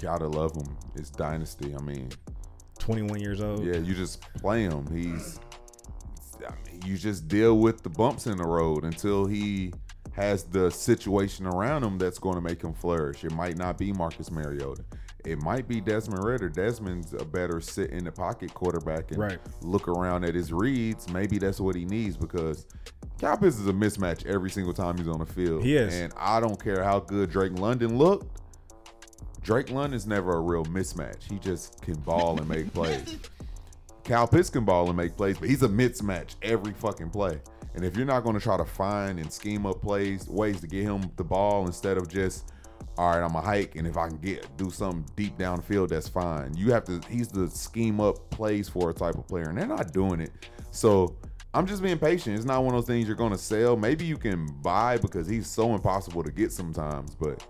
Speaker 1: Gotta love him. It's dynasty. I mean,
Speaker 4: 21 years old.
Speaker 1: yeah, you just play him. He's. I mean, you just deal with the bumps in the road until he has the situation around him that's going to make him flourish. It might not be Marcus Mariota. It might be Desmond Ridder. Desmond's a better sit in the pocket quarterback and
Speaker 4: Right.
Speaker 1: look around at his reads. Maybe that's what he needs because Pitts is a mismatch every single time he's on the field.
Speaker 4: He is.
Speaker 1: And I don't care how good Drake London looked. Drake London's never a real mismatch. He just can ball and make plays. Kyle Pitts can ball and make plays, but he's a mismatch every fucking play. And if you're not going to try to find and scheme up plays, ways to get him the ball instead of just, all right, I'm a hike, and if I can get do something deep down the field, that's fine. You have to. He's the scheme up plays for a type of player, and they're not doing it. So I'm just being patient. It's not one of those things you're going to sell. Maybe you can buy because he's so impossible to get sometimes, but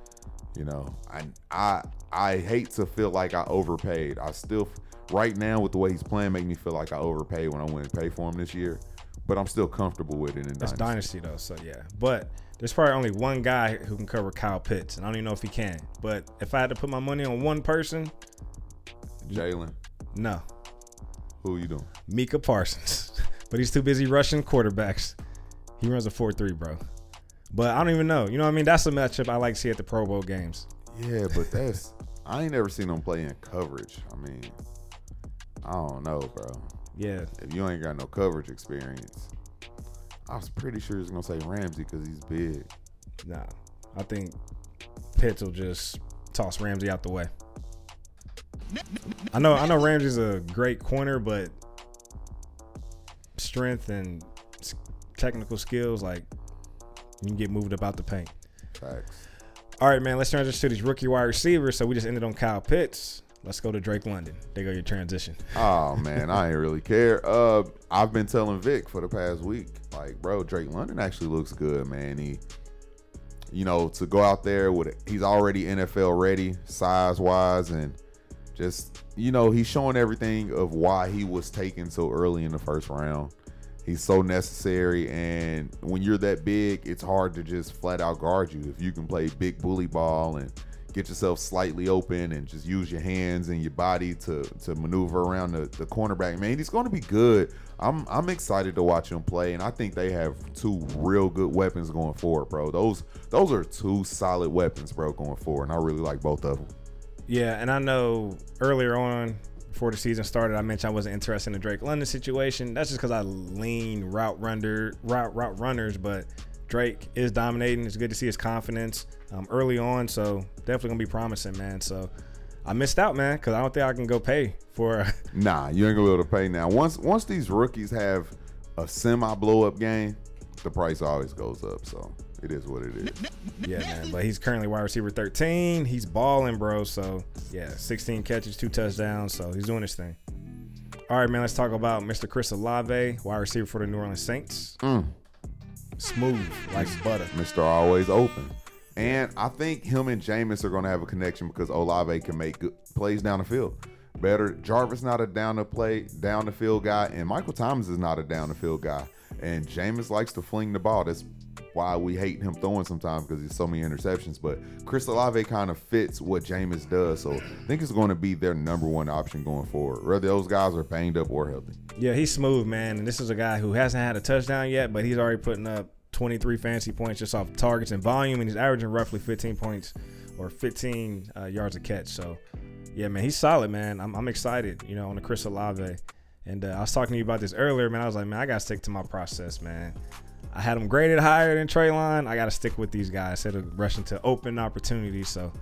Speaker 1: you know, I I I hate to feel like I overpaid. I still right now with the way he's playing make me feel like I overpaid when I went and pay for him this year. But I'm still comfortable with it in
Speaker 4: That's
Speaker 1: Dynasty.
Speaker 4: dynasty though, so yeah. But there's probably only one guy who can cover Kyle Pitts, and I don't even know if he can. But if I had to put my money on one person,
Speaker 1: Jalen,
Speaker 4: no,
Speaker 1: who are you doing?
Speaker 4: Micah Parsons. but he's too busy rushing quarterbacks. He runs a 4-3, bro. But I don't even know. You know what I mean? That's a matchup I like to see at the Pro Bowl games.
Speaker 1: Yeah, but that's I ain't never seen him play in coverage. I mean, I don't know, bro.
Speaker 4: Yeah.
Speaker 1: If you ain't got no coverage experience, I was pretty sure he's gonna say Ramsey because he's big.
Speaker 4: Nah. I think Pitts will just toss Ramsey out the way. I know I know Ramsey's a great corner, but strength and technical skills, like you can get moved about the paint.
Speaker 1: Facts.
Speaker 4: All right, man. Let's transition to these rookie wide receivers. So we just ended on Kyle Pitts. Let's go to Drake London. There go your transition.
Speaker 1: Oh man, I ain't really care. Uh, I've been telling Vic for the past week, like, bro, Drake London actually looks good, man. He, you know, to go out there with it, he's already NFL ready, size wise, and just you know, he's showing everything of why he was taken so early in the first round. He's so necessary, and when you're that big, it's hard to just flat out guard you. If you can play big bully ball and get yourself slightly open and just use your hands and your body to to maneuver around the, the cornerback, man, he's going to be good. I'm I'm excited to watch him play, and I think they have two real good weapons going forward, bro. Those those are two solid weapons, bro, going forward, and I really like both of them.
Speaker 4: Yeah, and I know earlier on before the season started, I mentioned I wasn't interested in the Drake London situation. That's just because I lean route runner, route route runners, but Drake is dominating. It's good to see his confidence um, early on, so definitely gonna be promising, man. So I missed out, man, because I don't think I can go pay for.
Speaker 1: Nah, you ain't gonna be able to pay now. Once once these rookies have a semi blow up game, the price always goes up. So it is what it is.
Speaker 4: yeah, man. But he's currently wide receiver 13. He's balling, bro. So yeah, 16 catches, two touchdowns. So he's doing his thing. All right, man. Let's talk about Mr. Chris Olave, wide receiver for the New Orleans Saints.
Speaker 1: Mm.
Speaker 4: Smooth like butter.
Speaker 1: Mr. Always Open. And I think him and Jameis are going to have a connection because Olave can make good plays down the field. Better Jarvis not a down the play, down the field guy, and Michael Thomas is not a down the field guy. And Jameis likes to fling the ball. That's why we hate him throwing sometimes because he's so many interceptions. But Chris Olave kind of fits what Jameis does, so I think it's going to be their number one option going forward. Whether those guys are banged up or healthy.
Speaker 4: Yeah, he's smooth, man. And this is a guy who hasn't had a touchdown yet, but he's already putting up 23 fantasy points just off targets and volume, and he's averaging roughly 15 points or 15 uh, yards a catch. So, yeah, man, he's solid, man. I'm, I'm excited, you know, on the Chris Olave. And uh, I was talking to you about this earlier, man. I was like, man, I got to stick to my process, man. I had him graded higher than Treylon. I got to stick with these guys instead of rushing to open opportunities. So,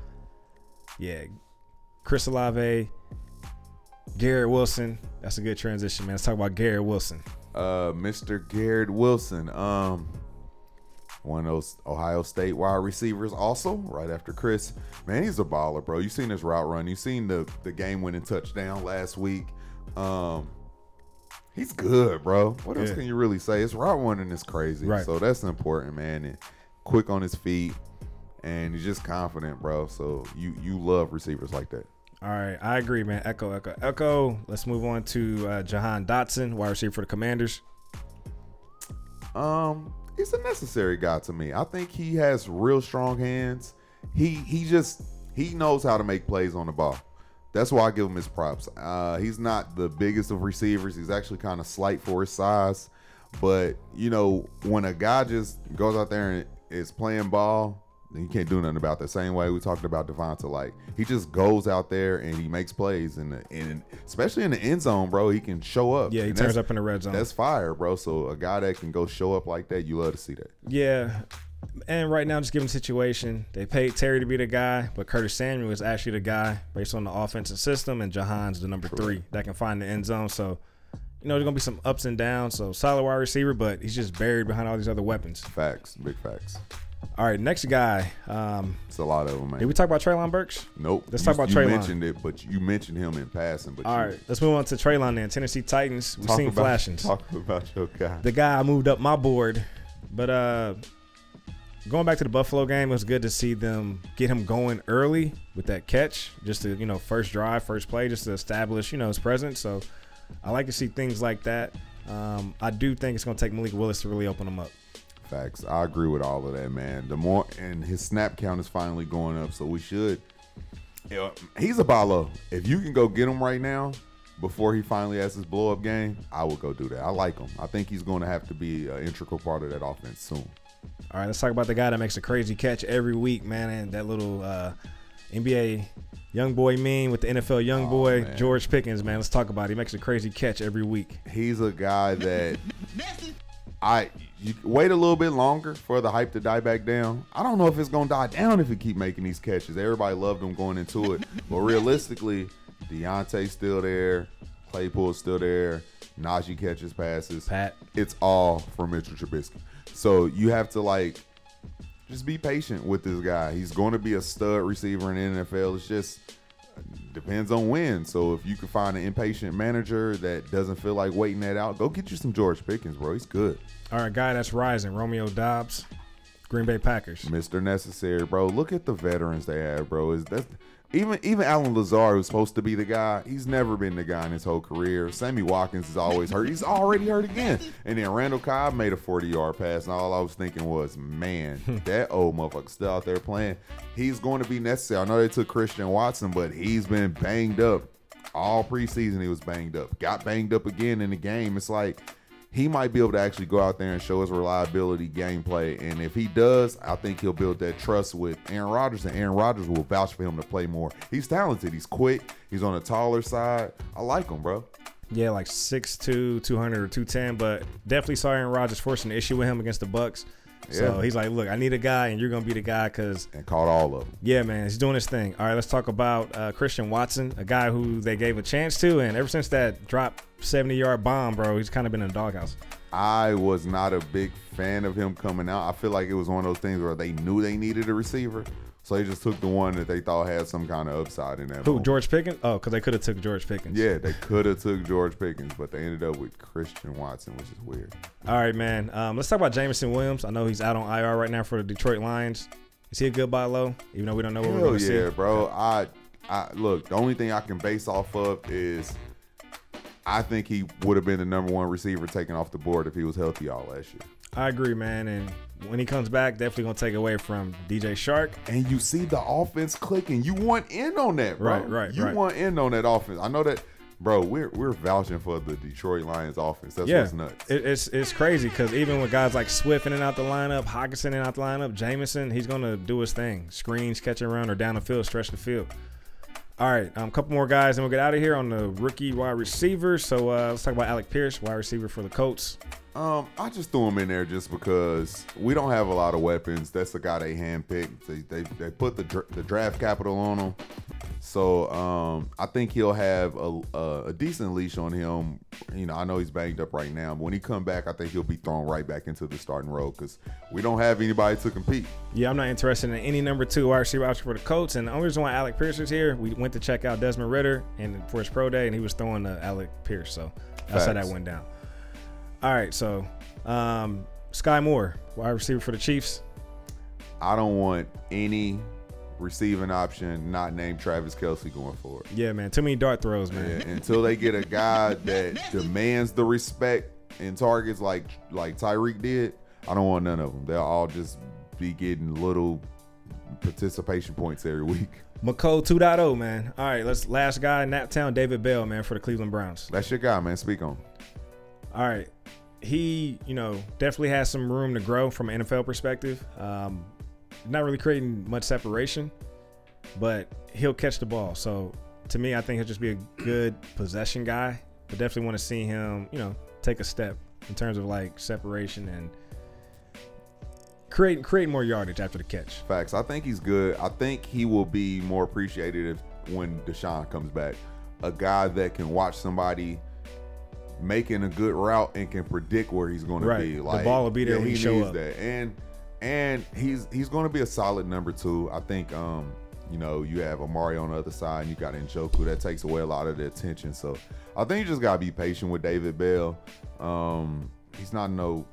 Speaker 4: yeah, Chris Olave, Garrett Wilson. That's a good transition, man. Let's talk about Garrett Wilson.
Speaker 1: uh, Mr. Garrett Wilson. Um, one of those Ohio State wide receivers, also right after Chris. Man, he's a baller, bro. You seen his route run. You seen the the game winning touchdown last week. Um, he's good, bro. What else
Speaker 4: Yeah.
Speaker 1: can you really say? His route running is crazy.
Speaker 4: Right.
Speaker 1: So that's important, man. And quick on his feet, and he's just confident, bro. So you you love receivers like that.
Speaker 4: All right, I agree, man. Echo, echo, echo. Let's move on to uh, Jahan Dotson, wide receiver for the Commanders.
Speaker 1: Um, he's a necessary guy to me. I think he has real strong hands. He he just he knows how to make plays on the ball. That's why I give him his props. Uh, he's not the biggest of receivers. He's actually kind of slight for his size. But you know, when a guy just goes out there and is playing ball, then you can't do nothing about that. Same way we talked about Devonta. Like he just goes out there and he makes plays, and and especially in the end zone, bro, he can show up.
Speaker 4: Yeah, he
Speaker 1: And
Speaker 4: turns up in the red zone.
Speaker 1: That's fire, bro. So a guy that can go show up like that, you love to see that.
Speaker 4: Yeah. And right now, just given the situation, they paid Terry to be the guy, but Curtis Samuel is actually the guy based on the offensive system, and Jahan's the number three that can find the end zone. So, you know, there's gonna be some ups and downs. So, solid wide receiver, but he's just buried behind all these other weapons.
Speaker 1: Facts, big facts.
Speaker 4: All right, next guy. Um,
Speaker 1: It's a lot of them, man.
Speaker 4: did we talk about Treylon Burks?
Speaker 1: nope.
Speaker 4: Let's
Speaker 1: you,
Speaker 4: talk about
Speaker 1: you
Speaker 4: Treylon.
Speaker 1: mentioned it, but you mentioned him in passing. But
Speaker 4: All
Speaker 1: you,
Speaker 4: right, let's move on to Treylon then. Tennessee Titans. We've seen
Speaker 1: about,
Speaker 4: flashings.
Speaker 1: Talk about your guy.
Speaker 4: the guy I moved up my board. But uh going back to the Buffalo game, it was good to see them get him going early with that catch, just to, you know, first drive, first play, just to establish, you know, his presence. So I like to see things like that. Um, I do think it's going to take Malik Willis to really open him up.
Speaker 1: Facts. I agree with all of that, man. The more and his snap count is finally going up, so we should. You know, he's a balo. If you can go get him right now, before he finally has his blow up game, I would go do that. I like him. I think he's going to have to be an integral part of that offense soon.
Speaker 4: All right, let's talk about the guy that makes a crazy catch every week, man, and that little uh, NBA young boy meme with the NFL young boy
Speaker 1: man.
Speaker 4: George Pickens, man. Let's talk about it. He makes a crazy catch every week.
Speaker 1: He's a guy that I you wait a little bit longer for the hype to die back down. I don't know if it's gonna die down if he keep making these catches. Everybody loved him going into it, but realistically, Diontae's still there, Claypool's still there, Najee catches passes.
Speaker 4: Pat.
Speaker 1: It's all for Mitchell Trubisky. So you have to like just be patient with this guy. He's going to be a stud receiver in the NFL. It's just uh, depends on when. So if you can find an impatient manager that doesn't feel like waiting that out, go get you some George Pickens, bro. He's good.
Speaker 4: All right, guy that's rising, Romeo Doubs, Green Bay Packers.
Speaker 1: Mr. Necessary, bro. Look at the veterans they have, bro. Is that even even Allen Lazard, who's supposed to be the guy, he's never been the guy in his whole career. Sammy Watkins is always hurt. He's already hurt again. And then Randall Cobb made a 40 yard pass, and all I was thinking was, man, that old motherfucker still out there playing. He's going to be necessary. I know they took Christian Watson, but he's been banged up all preseason. He was banged up. Got banged up again in the game. It's like he might be able to actually go out there and show his reliability gameplay. And if he does, I think he'll build that trust with Aaron Rodgers, and Aaron Rodgers will vouch for him to play more. He's talented. He's quick. He's on the taller side. I like him, bro.
Speaker 4: Yeah, like 6'2", 200 or 210, but definitely saw Aaron Rodgers forcing an issue with him against the Bucs. So he's like, look, I need a guy, and you're going to be the guy because,
Speaker 1: And caught all of them.
Speaker 4: yeah, man, he's doing his thing. All right, let's talk about uh, Christian Watson, a guy who they gave a chance to, and ever since that drop 70-yard bomb, bro, he's kind of been in the doghouse.
Speaker 1: I was not a big fan of him coming out. I feel like it was one of those things where they knew they needed a receiver. So they just took the one that they thought had some kind of upside in that.
Speaker 4: Who,
Speaker 1: moment.
Speaker 4: George Pickens? Oh, because they could have took George Pickens.
Speaker 1: Yeah, they could have took George Pickens, but they ended up with Christian Watson, which is weird.
Speaker 4: All right, man. Um, let's talk about Jameson Williams. I know he's out on IR right now for the Detroit Lions. Is he a good buy low? Even though we don't know what we're going to
Speaker 1: yeah,
Speaker 4: see.
Speaker 1: Yeah, bro. I, I look. The only thing I can base off of is, I think he would have been the number one receiver taken off the board if he was healthy all last year.
Speaker 4: I agree, man. And when he comes back, definitely gonna take away from DJ Chark.
Speaker 1: And you see the offense clicking. You want in on that, bro.
Speaker 4: Right, right,
Speaker 1: You
Speaker 4: right.
Speaker 1: want in on that offense. I know that, bro. We're we're vouching for the Detroit Lions offense. That's
Speaker 4: yeah,
Speaker 1: what's nuts.
Speaker 4: It, it's it's crazy because even with guys like Swift in and out the lineup, Hockenson in and out the lineup, Jameson, he's gonna do his thing. Screens, catch and run, or down the field, stretch the field. All right, a um, couple more guys, and we'll get out of here on the rookie wide receiver. So uh, let's talk about Alec Pierce, wide receiver for the Colts.
Speaker 1: Um, I just threw him in there just because we don't have a lot of weapons. That's the guy they handpicked. They they, they put the the draft capital on him, so um, I think he'll have a, a a decent leash on him. You know, I know he's banged up right now, but when he come back, I think he'll be thrown right back into the starting role because we don't have anybody to compete.
Speaker 4: Yeah, I'm not interested in any number two wide receiver option for the Colts. And the only reason why Alec Pierce is here, we went to check out Desmond Ridder and for his pro day, and he was throwing to Alec Pierce. So that's how that went down. All right, so um, Skyy Moore, wide receiver for the Chiefs.
Speaker 1: I don't want any receiving option not named Travis Kelce going forward.
Speaker 4: Yeah, man, too many dart throws, man.
Speaker 1: Yeah, until they get a guy that demands the respect and targets like like Tyreek did, I don't want none of them. They'll all just be getting little participation points every week.
Speaker 4: Mecole 2.0, man. All right, let's last guy, in Naptown, David Bell, man, for the Cleveland Browns.
Speaker 1: That's your guy, man. Speak on.
Speaker 4: All right. He, you know, definitely has some room to grow from an NFL perspective. Um, not really creating much separation, but he'll catch the ball. So to me, I think he'll just be a good possession guy. But definitely want to see him, you know, take a step in terms of like separation and create create more yardage after the catch.
Speaker 1: Facts. I think he's good. I think he will be more appreciated if when Deshaun comes back. A guy that can watch somebody making a good route and can predict where he's going
Speaker 4: Right.
Speaker 1: to be. Like The
Speaker 4: ball will be there
Speaker 1: yeah,
Speaker 4: when
Speaker 1: he
Speaker 4: show
Speaker 1: needs
Speaker 4: up.
Speaker 1: that. And and he's he's going to be a solid number two. I think um you know you have Amari on the other side and you got Njoku that takes away a lot of the attention. So I think you just gotta be patient with David Bell. Um he's not no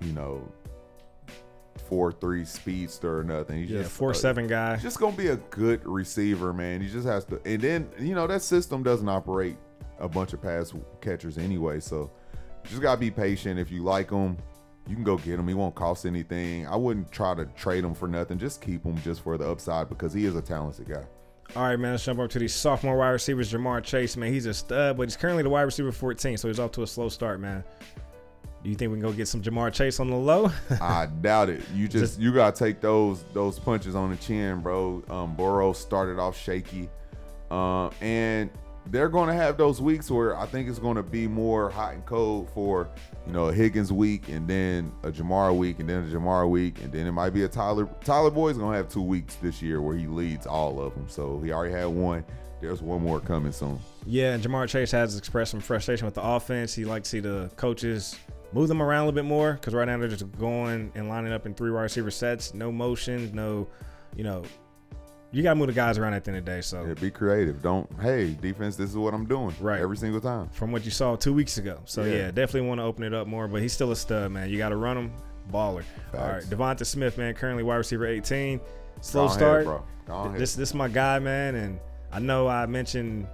Speaker 1: you know four three speedster or nothing. He's
Speaker 4: Yeah,
Speaker 1: just
Speaker 4: four
Speaker 1: a-
Speaker 4: seven guy.
Speaker 1: just gonna be a good receiver, man. He just has to, and then you know that system doesn't operate a bunch of pass catchers anyway. So just gotta be patient. If you like him, you can go get him. He won't cost anything. I wouldn't try to trade him for nothing. Just keep him just for the upside because he is a talented guy.
Speaker 4: All right, man. Let's jump up to these sophomore wide receivers. Ja'Marr Chase, man, he's a stud, but he's currently the wide receiver 14, so he's off to a slow start, man. Do you think we can go get some Ja'Marr Chase on the low?
Speaker 1: I doubt it. You just, you gotta take those those punches on the chin, bro. Um, Burrow started off shaky, um, and they're gonna have those weeks where I think it's gonna be more hot and cold for you know Higgins week, and then a Ja'Marr week, and then a Ja'Marr week, and then it might be a Tyler. Tyler Boyd's gonna have two weeks this year where he leads all of them. So he already had one. There's one more coming soon.
Speaker 4: yeah, and Ja'Marr Chase has expressed some frustration with the offense. He likes to see the coaches move them around a little bit more because right now they're just going and lining up in three wide receiver sets, no motion, no, you know, you got to move the guys around at the end of the day. So
Speaker 1: Yeah, be creative. Don't hey defense. This is what I'm doing.
Speaker 4: Right.
Speaker 1: every single time.
Speaker 4: from what you saw two weeks ago. So
Speaker 1: Yeah.
Speaker 4: yeah, definitely want to open it up more. But he's still a stud, man. You got to run him, baller. All right,
Speaker 1: Facts.
Speaker 4: Devonta Smith, man, currently wide receiver 18.
Speaker 1: Go
Speaker 4: Slow
Speaker 1: ahead,
Speaker 4: start.
Speaker 1: bro. Go ahead.
Speaker 4: This this is my guy, man, and I know I mentioned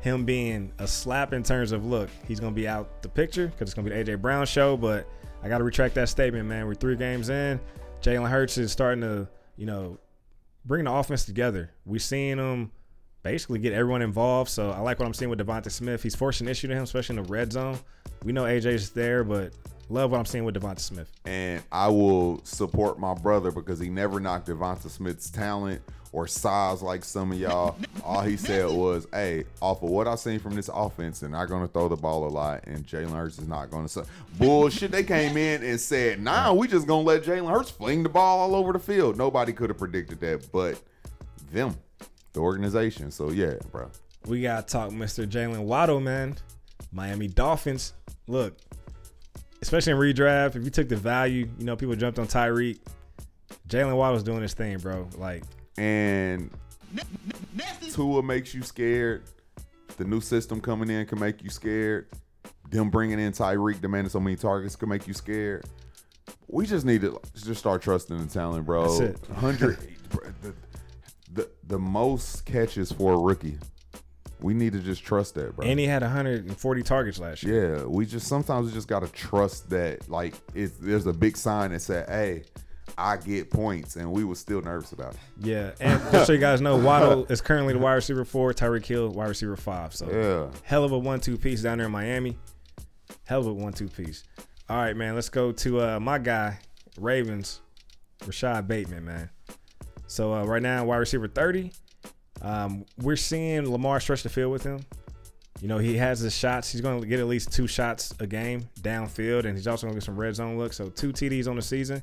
Speaker 4: him being a slap in terms of look, he's gonna be out the picture because it's gonna be the AJ Brown show. But I got to retract that statement, man. We're three games in. Jalen Hurts is starting to, you know, bring the offense together. We're seeing him basically get everyone involved. So I like what I'm seeing with Devonta Smith. He's forcing issue to him, especially in the red zone. We know AJ's there, but love what I'm seeing with Devonta Smith.
Speaker 1: and I will support my brother because he never knocked Devonta Smith's talent or size like some of y'all. All he said was, "Hey, off of what I seen from this offense, they're not to throw the ball a lot, and Jalen Hurts is not going to." Bullshit. They came in and said, "Nah, we just gonna let Jalen Hurts fling the ball all over the field." Nobody could have predicted that, but them, the organization. So yeah, bro.
Speaker 4: We gotta talk Mr. Jaylen Waddle, man. Miami Dolphins. Look, especially in redraft, if you took the value, you know, people jumped on Tyreek. Jaylen Waddle's doing his thing, bro. Like,
Speaker 1: and Tua makes you scared. The new system coming in can make you scared. Them bringing in Tyreek, demanding so many targets, can make you scared. We just need to just start trusting the talent, bro.
Speaker 4: That's it.
Speaker 1: Hundred, the, the the most catches for a rookie. We need to just trust that, bro.
Speaker 4: and he had 140 targets last year.
Speaker 1: yeah, we just sometimes we just gotta trust that. Like, it's, there's a big sign that said, "Hey, I get points," and we were still nervous about it.
Speaker 4: Yeah, and just so you guys know, Waddle is currently the wide receiver four, Tyreek Hill wide receiver five. So
Speaker 1: Yeah.
Speaker 4: hell of a one-two piece down there in Miami. Hell of a one-two piece. All right, man. Let's go to uh, my guy, Ravens, Rashod Bateman, man. So uh, right now, wide receiver 30. Um, we're seeing Lamar stretch the field with him. You know, he has his shots. He's going to get at least two shots a game downfield, and he's also going to get some red zone looks. So two TDs on the season.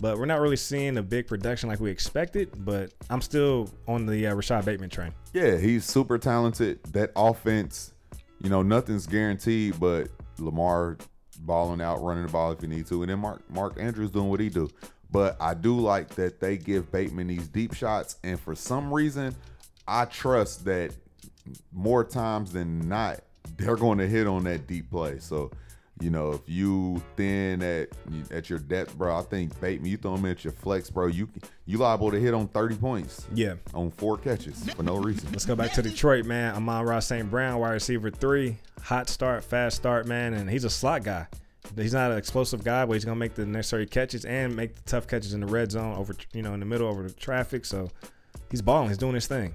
Speaker 4: But we're not really seeing a big production like we expected. But I'm still on the uh, Rashod Bateman train.
Speaker 1: Yeah, he's super talented. That offense, you know, nothing's guaranteed, but Lamar balling out, running the ball if you need to, and then Mark Mark Andrews doing what he do. But I do like that they give Bateman these deep shots, and for some reason, I trust that more times than not, they're going to hit on that deep play. So. You know, if you thin at at your depth, bro, I think Bateman, you throw him at your flex, bro. You you liable to hit on thirty points
Speaker 4: Yeah.
Speaker 1: on four catches for no reason.
Speaker 4: Let's go back to Detroit, man. Amon-Ra St. Brown, wide receiver three. Hot start, fast start, man. And he's a slot guy. he's not an explosive guy, but he's gonna make the necessary catches and make the tough catches in the red zone over, you know, in the middle over the traffic. So he's balling. He's doing his thing.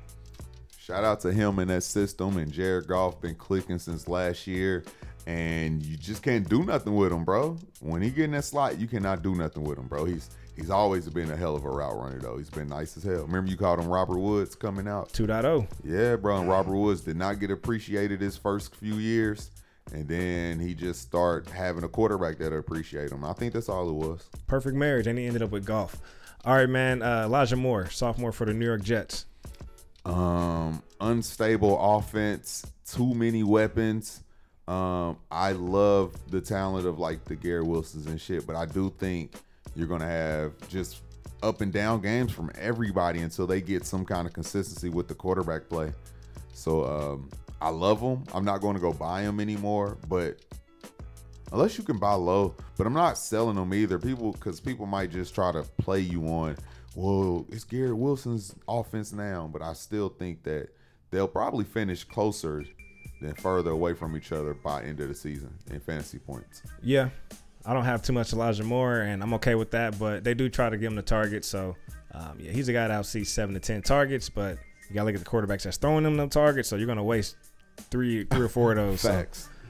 Speaker 1: Shout out to him in that system and Jared Goff been clicking since last year. And you just can't do nothing with him, bro. When he get in that slot, you cannot do nothing with him, bro. He's he's always been a hell of a route runner though. He's been nice as hell. Remember you called him Robert Woods coming out?
Speaker 4: 2.0.
Speaker 1: Yeah, bro. And Robert Woods did not get appreciated his first few years. And then he just start having a quarterback that appreciate him. I think that's all it was.
Speaker 4: Perfect marriage, and he ended up with Goff. All right, man. Uh, Elijah Moore, sophomore for the New York Jets.
Speaker 1: Um, unstable offense, too many weapons. Um, I love the talent of like the Garrett Wilsons and shit, but I do think you're gonna have just up and down games from everybody until they get some kind of consistency with the quarterback play. So um, I love them. I'm not going to go buy them anymore, but unless you can buy low, but I'm not selling them either. People, because people might just try to play you on. Well, it's Garrett Wilson's offense now, but I still think that they'll probably finish closer than further away from each other by end of the season in fantasy points.
Speaker 4: Yeah, I don't have too much Elijah Moore, and I'm okay with that. But they do try to give him the target, so um, yeah, he's a guy that'll see seven to ten targets. But you gotta look at the quarterbacks that's throwing them them targets, so you're gonna waste three, three or four of those. so-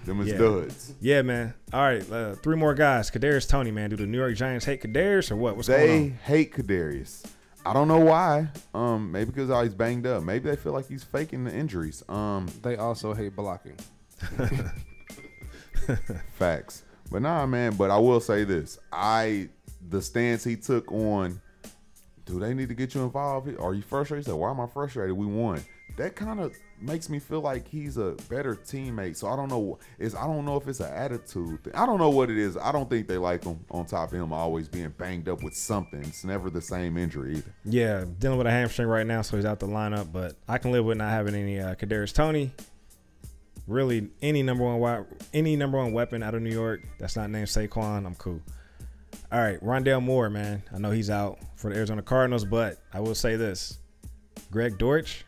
Speaker 1: Them is
Speaker 4: Yeah.
Speaker 1: duds.
Speaker 4: Yeah, man. All right, uh, three more guys. Kadarius Toney, man. Do the New York Giants hate Kadarius or what? What's
Speaker 1: They
Speaker 4: going on?
Speaker 1: hate Kadarius. I don't know why. Um, maybe because he's banged up. Maybe they feel like he's faking the injuries. Um,
Speaker 5: They also hate blocking.
Speaker 1: Facts. But nah, man. But I will say this: I the stance he took on. Do they need to get you involved? Are you frustrated? He said, Why am I frustrated? We won. That kind of makes me feel like he's a better teammate. So I don't know. Is I don't know if it's an attitude. Thing. I don't know what it is. I don't think they like him. On top of him always being banged up with something. It's never the same injury either.
Speaker 4: Yeah, dealing with a hamstring right now, so he's out the lineup. But I can live with not having any uh, Kadarius Toney. Really, any number one wi- any number one weapon out of New York that's not named Saquon, I'm cool. All right, Rondale Moore, man. I know he's out for the Arizona Cardinals, but I will say this: Greg Dortch,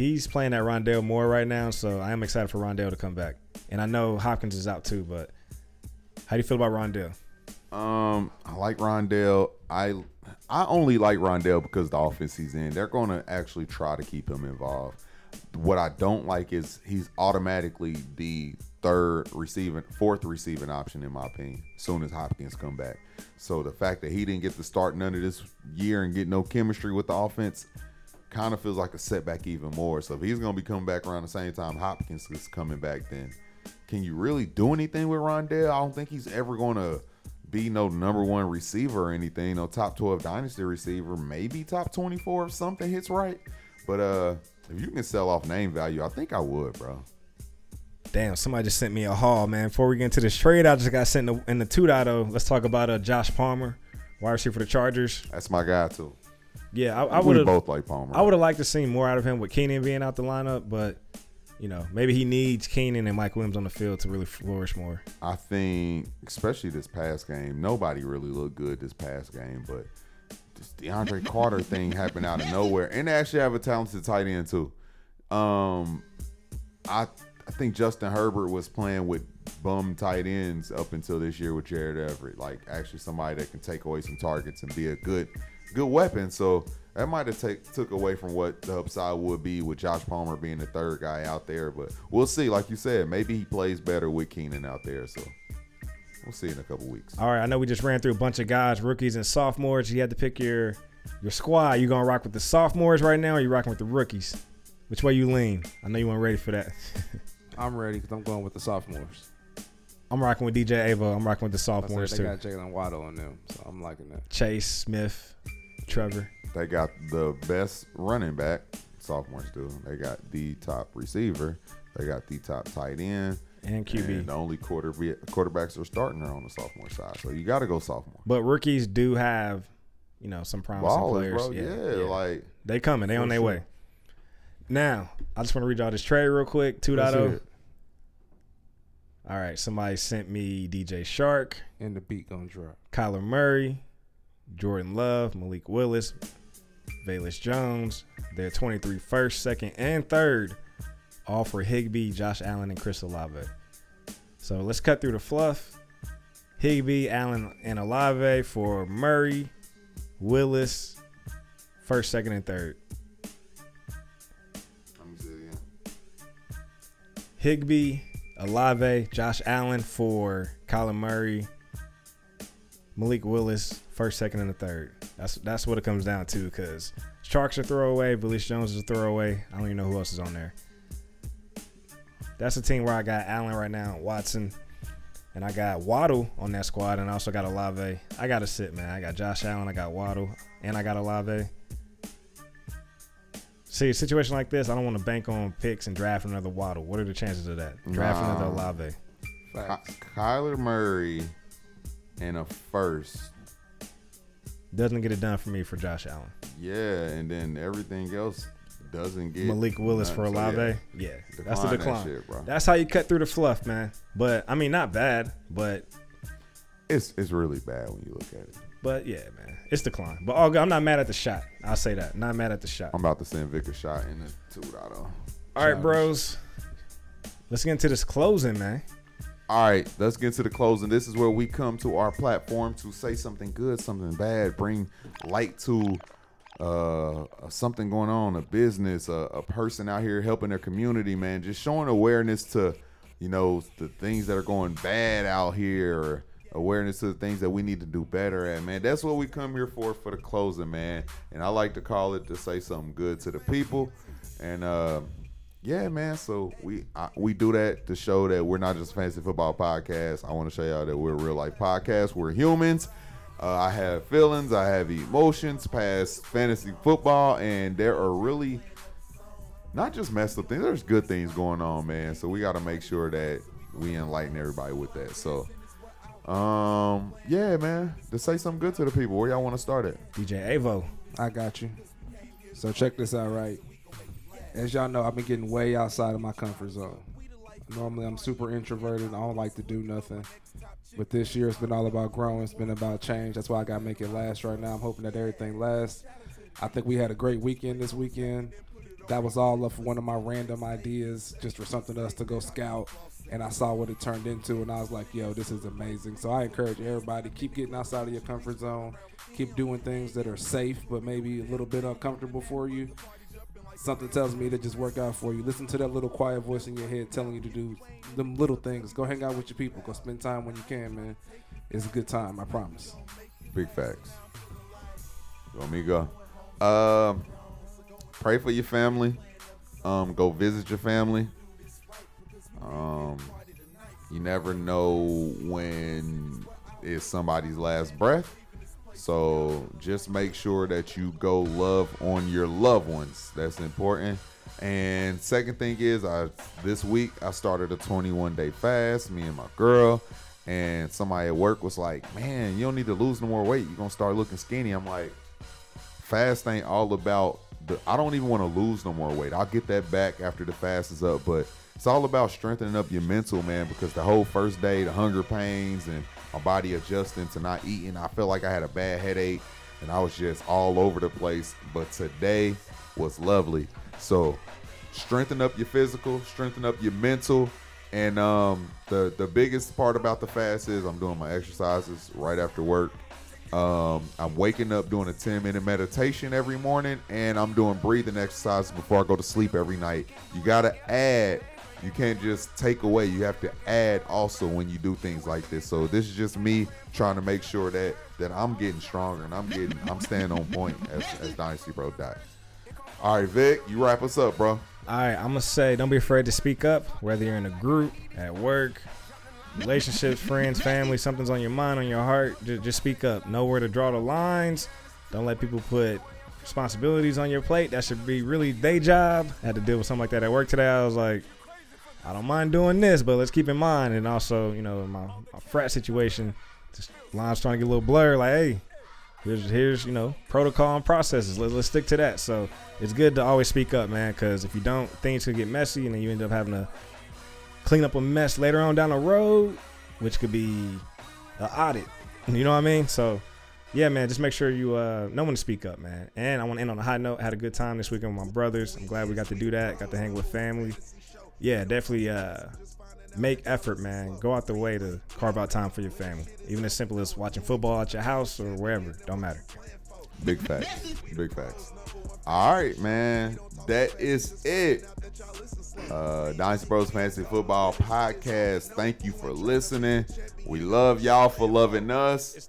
Speaker 4: he's playing at Rondale Moore right now, so I am excited for Rondale to come back. And I know Hopkins is out too, but how do you feel about Rondale?
Speaker 1: Um, I like Rondale. I I only like Rondale because the offense he's in. They're going to actually try to keep him involved. What I don't like is he's automatically the third receiving, fourth receiving option in my opinion. Soon as Hopkins come back, so the fact that he didn't get to start none of this year and get no chemistry with the offense kind of feels like a setback even more. So if he's going to be coming back around the same time Hopkins is coming back, then can you really do anything with Rondale? I don't think he's ever going to be no number one receiver or anything, no top 12 dynasty receiver, maybe top 24 if something hits right. But uh if you can sell off name value, I think I would, bro.
Speaker 4: Damn, somebody just sent me a haul, man. Before we get into this trade, I just got sent in the, in the 2.0. Let's talk about uh, Josh Palmer, wide receiver for the Chargers.
Speaker 1: That's my guy too.
Speaker 4: Yeah, I, I
Speaker 1: we
Speaker 4: would have
Speaker 1: both like Palmer.
Speaker 4: I would have liked to see more out of him with Keenan being out the lineup, but you know, maybe he needs Keenan and Mike Williams on the field to really flourish more.
Speaker 1: I think, especially this past game, nobody really looked good this past game, but this DeAndre Carter thing happened out of nowhere, and they actually have a talented tight end too. Um, I I think Justin Herbert was playing with bum tight ends up until this year with Gerald Everett, like actually somebody that can take away some targets and be a good good weapon. So that might have take, took away from what the upside would be with Josh Palmer being the third guy out there. But we'll see. Like you said, maybe he plays better with Keenan out there. So we'll see in a couple weeks.
Speaker 4: All right, I know we just ran through a bunch of guys, rookies and sophomores. You had to pick your your squad. You gonna rock with the sophomores right now, or you rocking with the rookies? Which way you lean? I know you weren't ready for that.
Speaker 5: I'm ready because I'm going with the sophomores.
Speaker 4: I'm rocking with DJ Avo. I'm rocking with the
Speaker 5: I said
Speaker 4: sophomores
Speaker 5: they
Speaker 4: too.
Speaker 5: got Jaylen Waddle on them, so I'm liking that.
Speaker 4: Chase Smith, Trevor.
Speaker 1: They got the best running back. Sophomores do. They got the top receiver. They got the top tight end.
Speaker 4: And QB.
Speaker 1: And the only quarter quarterbacks are starting are on the sophomore side. So you got to go sophomore.
Speaker 4: But rookies do have, you know, some promising
Speaker 1: Ballers,
Speaker 4: players.
Speaker 1: bro. Yeah, like
Speaker 4: They coming. They on their
Speaker 1: sure.
Speaker 4: way. Now, I just want to read y'all this trade real quick. oh. 2.0.
Speaker 5: Let's.
Speaker 4: All right. Somebody sent me DJ Chark,
Speaker 5: And the beat gonna drop.
Speaker 4: Kyler Murray, Jordan Love, Malik Willis, Velus Jones. They're 23 first, second, and third. All for Higbee, Josh Allen, and Chris Olave. So let's cut through the fluff. Higbee, Allen, and Olave for Murray, Willis, first, second, and third.
Speaker 1: Let me see it.
Speaker 4: Higbee, Olave, Josh Allen for Colin Murray, Malik Willis, first, second, and the third. That's that's what it comes down to because Sharks are throwaway, Willis Jones is a throwaway. I don't even know who else is on there. That's the team where I got Allen right now, Watson, and I got Waddle on that squad, and I also got Olave. I got to sit, man. I got Josh Allen, I got Waddle, and I got Olave. See, a situation like this, I don't want to bank on picks and draft another Waddle. What are the chances of that? Draft
Speaker 1: Nah.
Speaker 4: another Olave.
Speaker 5: Facts.
Speaker 1: Kyler Murray and a first.
Speaker 4: Doesn't get it done for me for Josh Allen.
Speaker 1: Yeah, and then everything else doesn't get
Speaker 4: Malik Willis for
Speaker 1: nothing. So, yeah,
Speaker 4: yeah, that's the
Speaker 1: Decline that shit, bro.
Speaker 4: That's how you cut through the fluff, man. But I mean, not bad, but
Speaker 1: It's it's really bad when you look at it.
Speaker 4: but yeah, man, it's decline. But all good. I'm not mad at the shot. I'll say that. Not mad at the shot.
Speaker 1: I'm about to send Vic a shot in the two auto. Oh.
Speaker 4: All right, bros. Let's get into this closing, man.
Speaker 1: All right, let's get to the closing. This is where we come to our platform to say something good, something bad, bring light to uh, something going on, a business, a, a person out here helping their community, man. Just showing awareness to, you know, the things that are going bad out here, awareness to the things that we need to do better at, man. That's what we come here for for the closing, man. And I like to call it to say something good to the people, and. uh yeah, man. So we I, we do that to show that we're not just a fantasy football podcast. I want to show y'all that we're a real life podcast. We're humans. Uh, I have feelings. I have emotions past fantasy football, and there are really not just messed up things. There's good things going on, man. So we got to make sure that we enlighten everybody with that. So, um, yeah, man. To say something good to the people. Where y'all want to start at?
Speaker 4: DJ Avo.
Speaker 5: I got you. So check this out, right? As y'all know, I've been getting way outside of my comfort zone. Normally, I'm super introverted. I don't like to do nothing. But this year, it's been all about growing. It's been about change. That's why I got to make it last right now. I'm hoping that everything lasts. I think we had a great weekend this weekend. That was all of one of my random ideas, just for something else to go scout. And I saw what it turned into, and I was like, "Yo, this is amazing." So I encourage everybody keep getting outside of your comfort zone, keep doing things that are safe, but maybe a little bit uncomfortable for you. Something tells me to just work out for you. Listen to that little quiet voice in your head telling you to do them little things. Go hang out with your people. Go spend time when you can, man. It's a good time, I promise.
Speaker 1: Big facts. You want me to go? Um, pray for your family. Um, go visit your family. Um, you never know when it's somebody's last breath. So just make sure that you go love on your loved ones. That's important. And second thing is, I this week I started a 21 day fast. Me and my girl, and somebody at work was like, "Man, you don't need to lose no more weight. You're gonna start looking skinny." I'm like, fast ain't all about the I don't even want to lose no more weight. I'll get that back after the fast is up, but it's all about strengthening up your mental, man, because the whole first day, the hunger pains and my body adjusting to not eating, I felt like I had a bad headache and I was just all over the place. But today was lovely. So strengthen up your physical, strengthen up your mental. And um, the the biggest part about the fast is I'm doing my exercises right after work. Um, I'm waking up doing a 10 minute meditation every morning, and I'm doing breathing exercises before I go to sleep every night. You gotta add. You can't just take away. You have to add also when you do things like this. So this is just me trying to make sure that that I'm getting stronger and I'm getting I'm staying on point as, as Dynasty Bro died. All right, Vic, you wrap us up, bro.
Speaker 4: All right, I'm gonna say, don't be afraid to speak up, whether you're in a group, at work, relationships, friends, family. Something's on your mind, on your heart. Just, just speak up. Know where to draw the lines. Don't let people put responsibilities on your plate. That should be really day job. I had to deal with something like that at work today. I was like, I don't mind doing this, but let's keep in mind, and also, you know, my, my frat situation, just lines trying to get a little blurred. Like, hey, here's here's you know protocol and processes. Let, let's stick to that. So it's good to always speak up, man, because if you don't, things could get messy, and then you end up having to clean up a mess later on down the road, which could be an audit. You know what I mean? So. Yeah, man. Just make sure you uh, know when to speak up, man. And I want to end on a high note. Had a good time this weekend with my brothers. I'm glad we got to do that. Got to hang with family. Yeah, definitely. Uh, make effort, man. Go out the way to carve out time for your family, even as simple as watching football at your house or wherever. Don't matter.
Speaker 1: Big facts. Big facts. All right, man. That is it. Uh, Dynasty Bros Fantasy Football Podcast. Thank you for listening. We love y'all for loving us.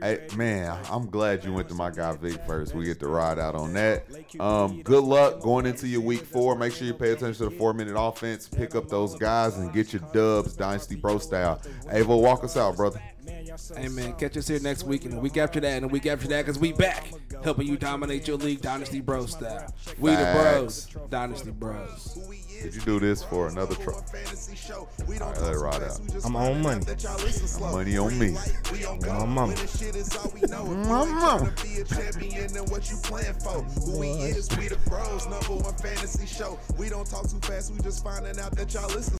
Speaker 1: Hey, man, I'm glad you went to my guy Vic first. We get to ride out on that. Um, good luck going into your week four. Make sure you pay attention to the four minute offense. Pick up those guys and get your dubs, Dynasty Bro style. Avo, walk us out, brother.
Speaker 5: Hey man, catch us here next week and the week after that and the week after that because we back helping you dominate your league Dynasty Bro style. We the bros, Dynasty Bros.
Speaker 1: Did you do this for another truck?
Speaker 3: Fantasy show. We
Speaker 1: All
Speaker 3: don't
Speaker 1: right, let it ride out.
Speaker 4: I'm on money.
Speaker 3: that y'all.
Speaker 1: Money on me.
Speaker 3: We on
Speaker 4: My
Speaker 3: go.
Speaker 4: mama.
Speaker 3: Winning shit is all we know. If you ain't
Speaker 1: Mama.
Speaker 3: be a champion, then what you playing for? Who we is, we the bros. Number one fantasy show. We don't talk too fast. We just finding out that y'all listen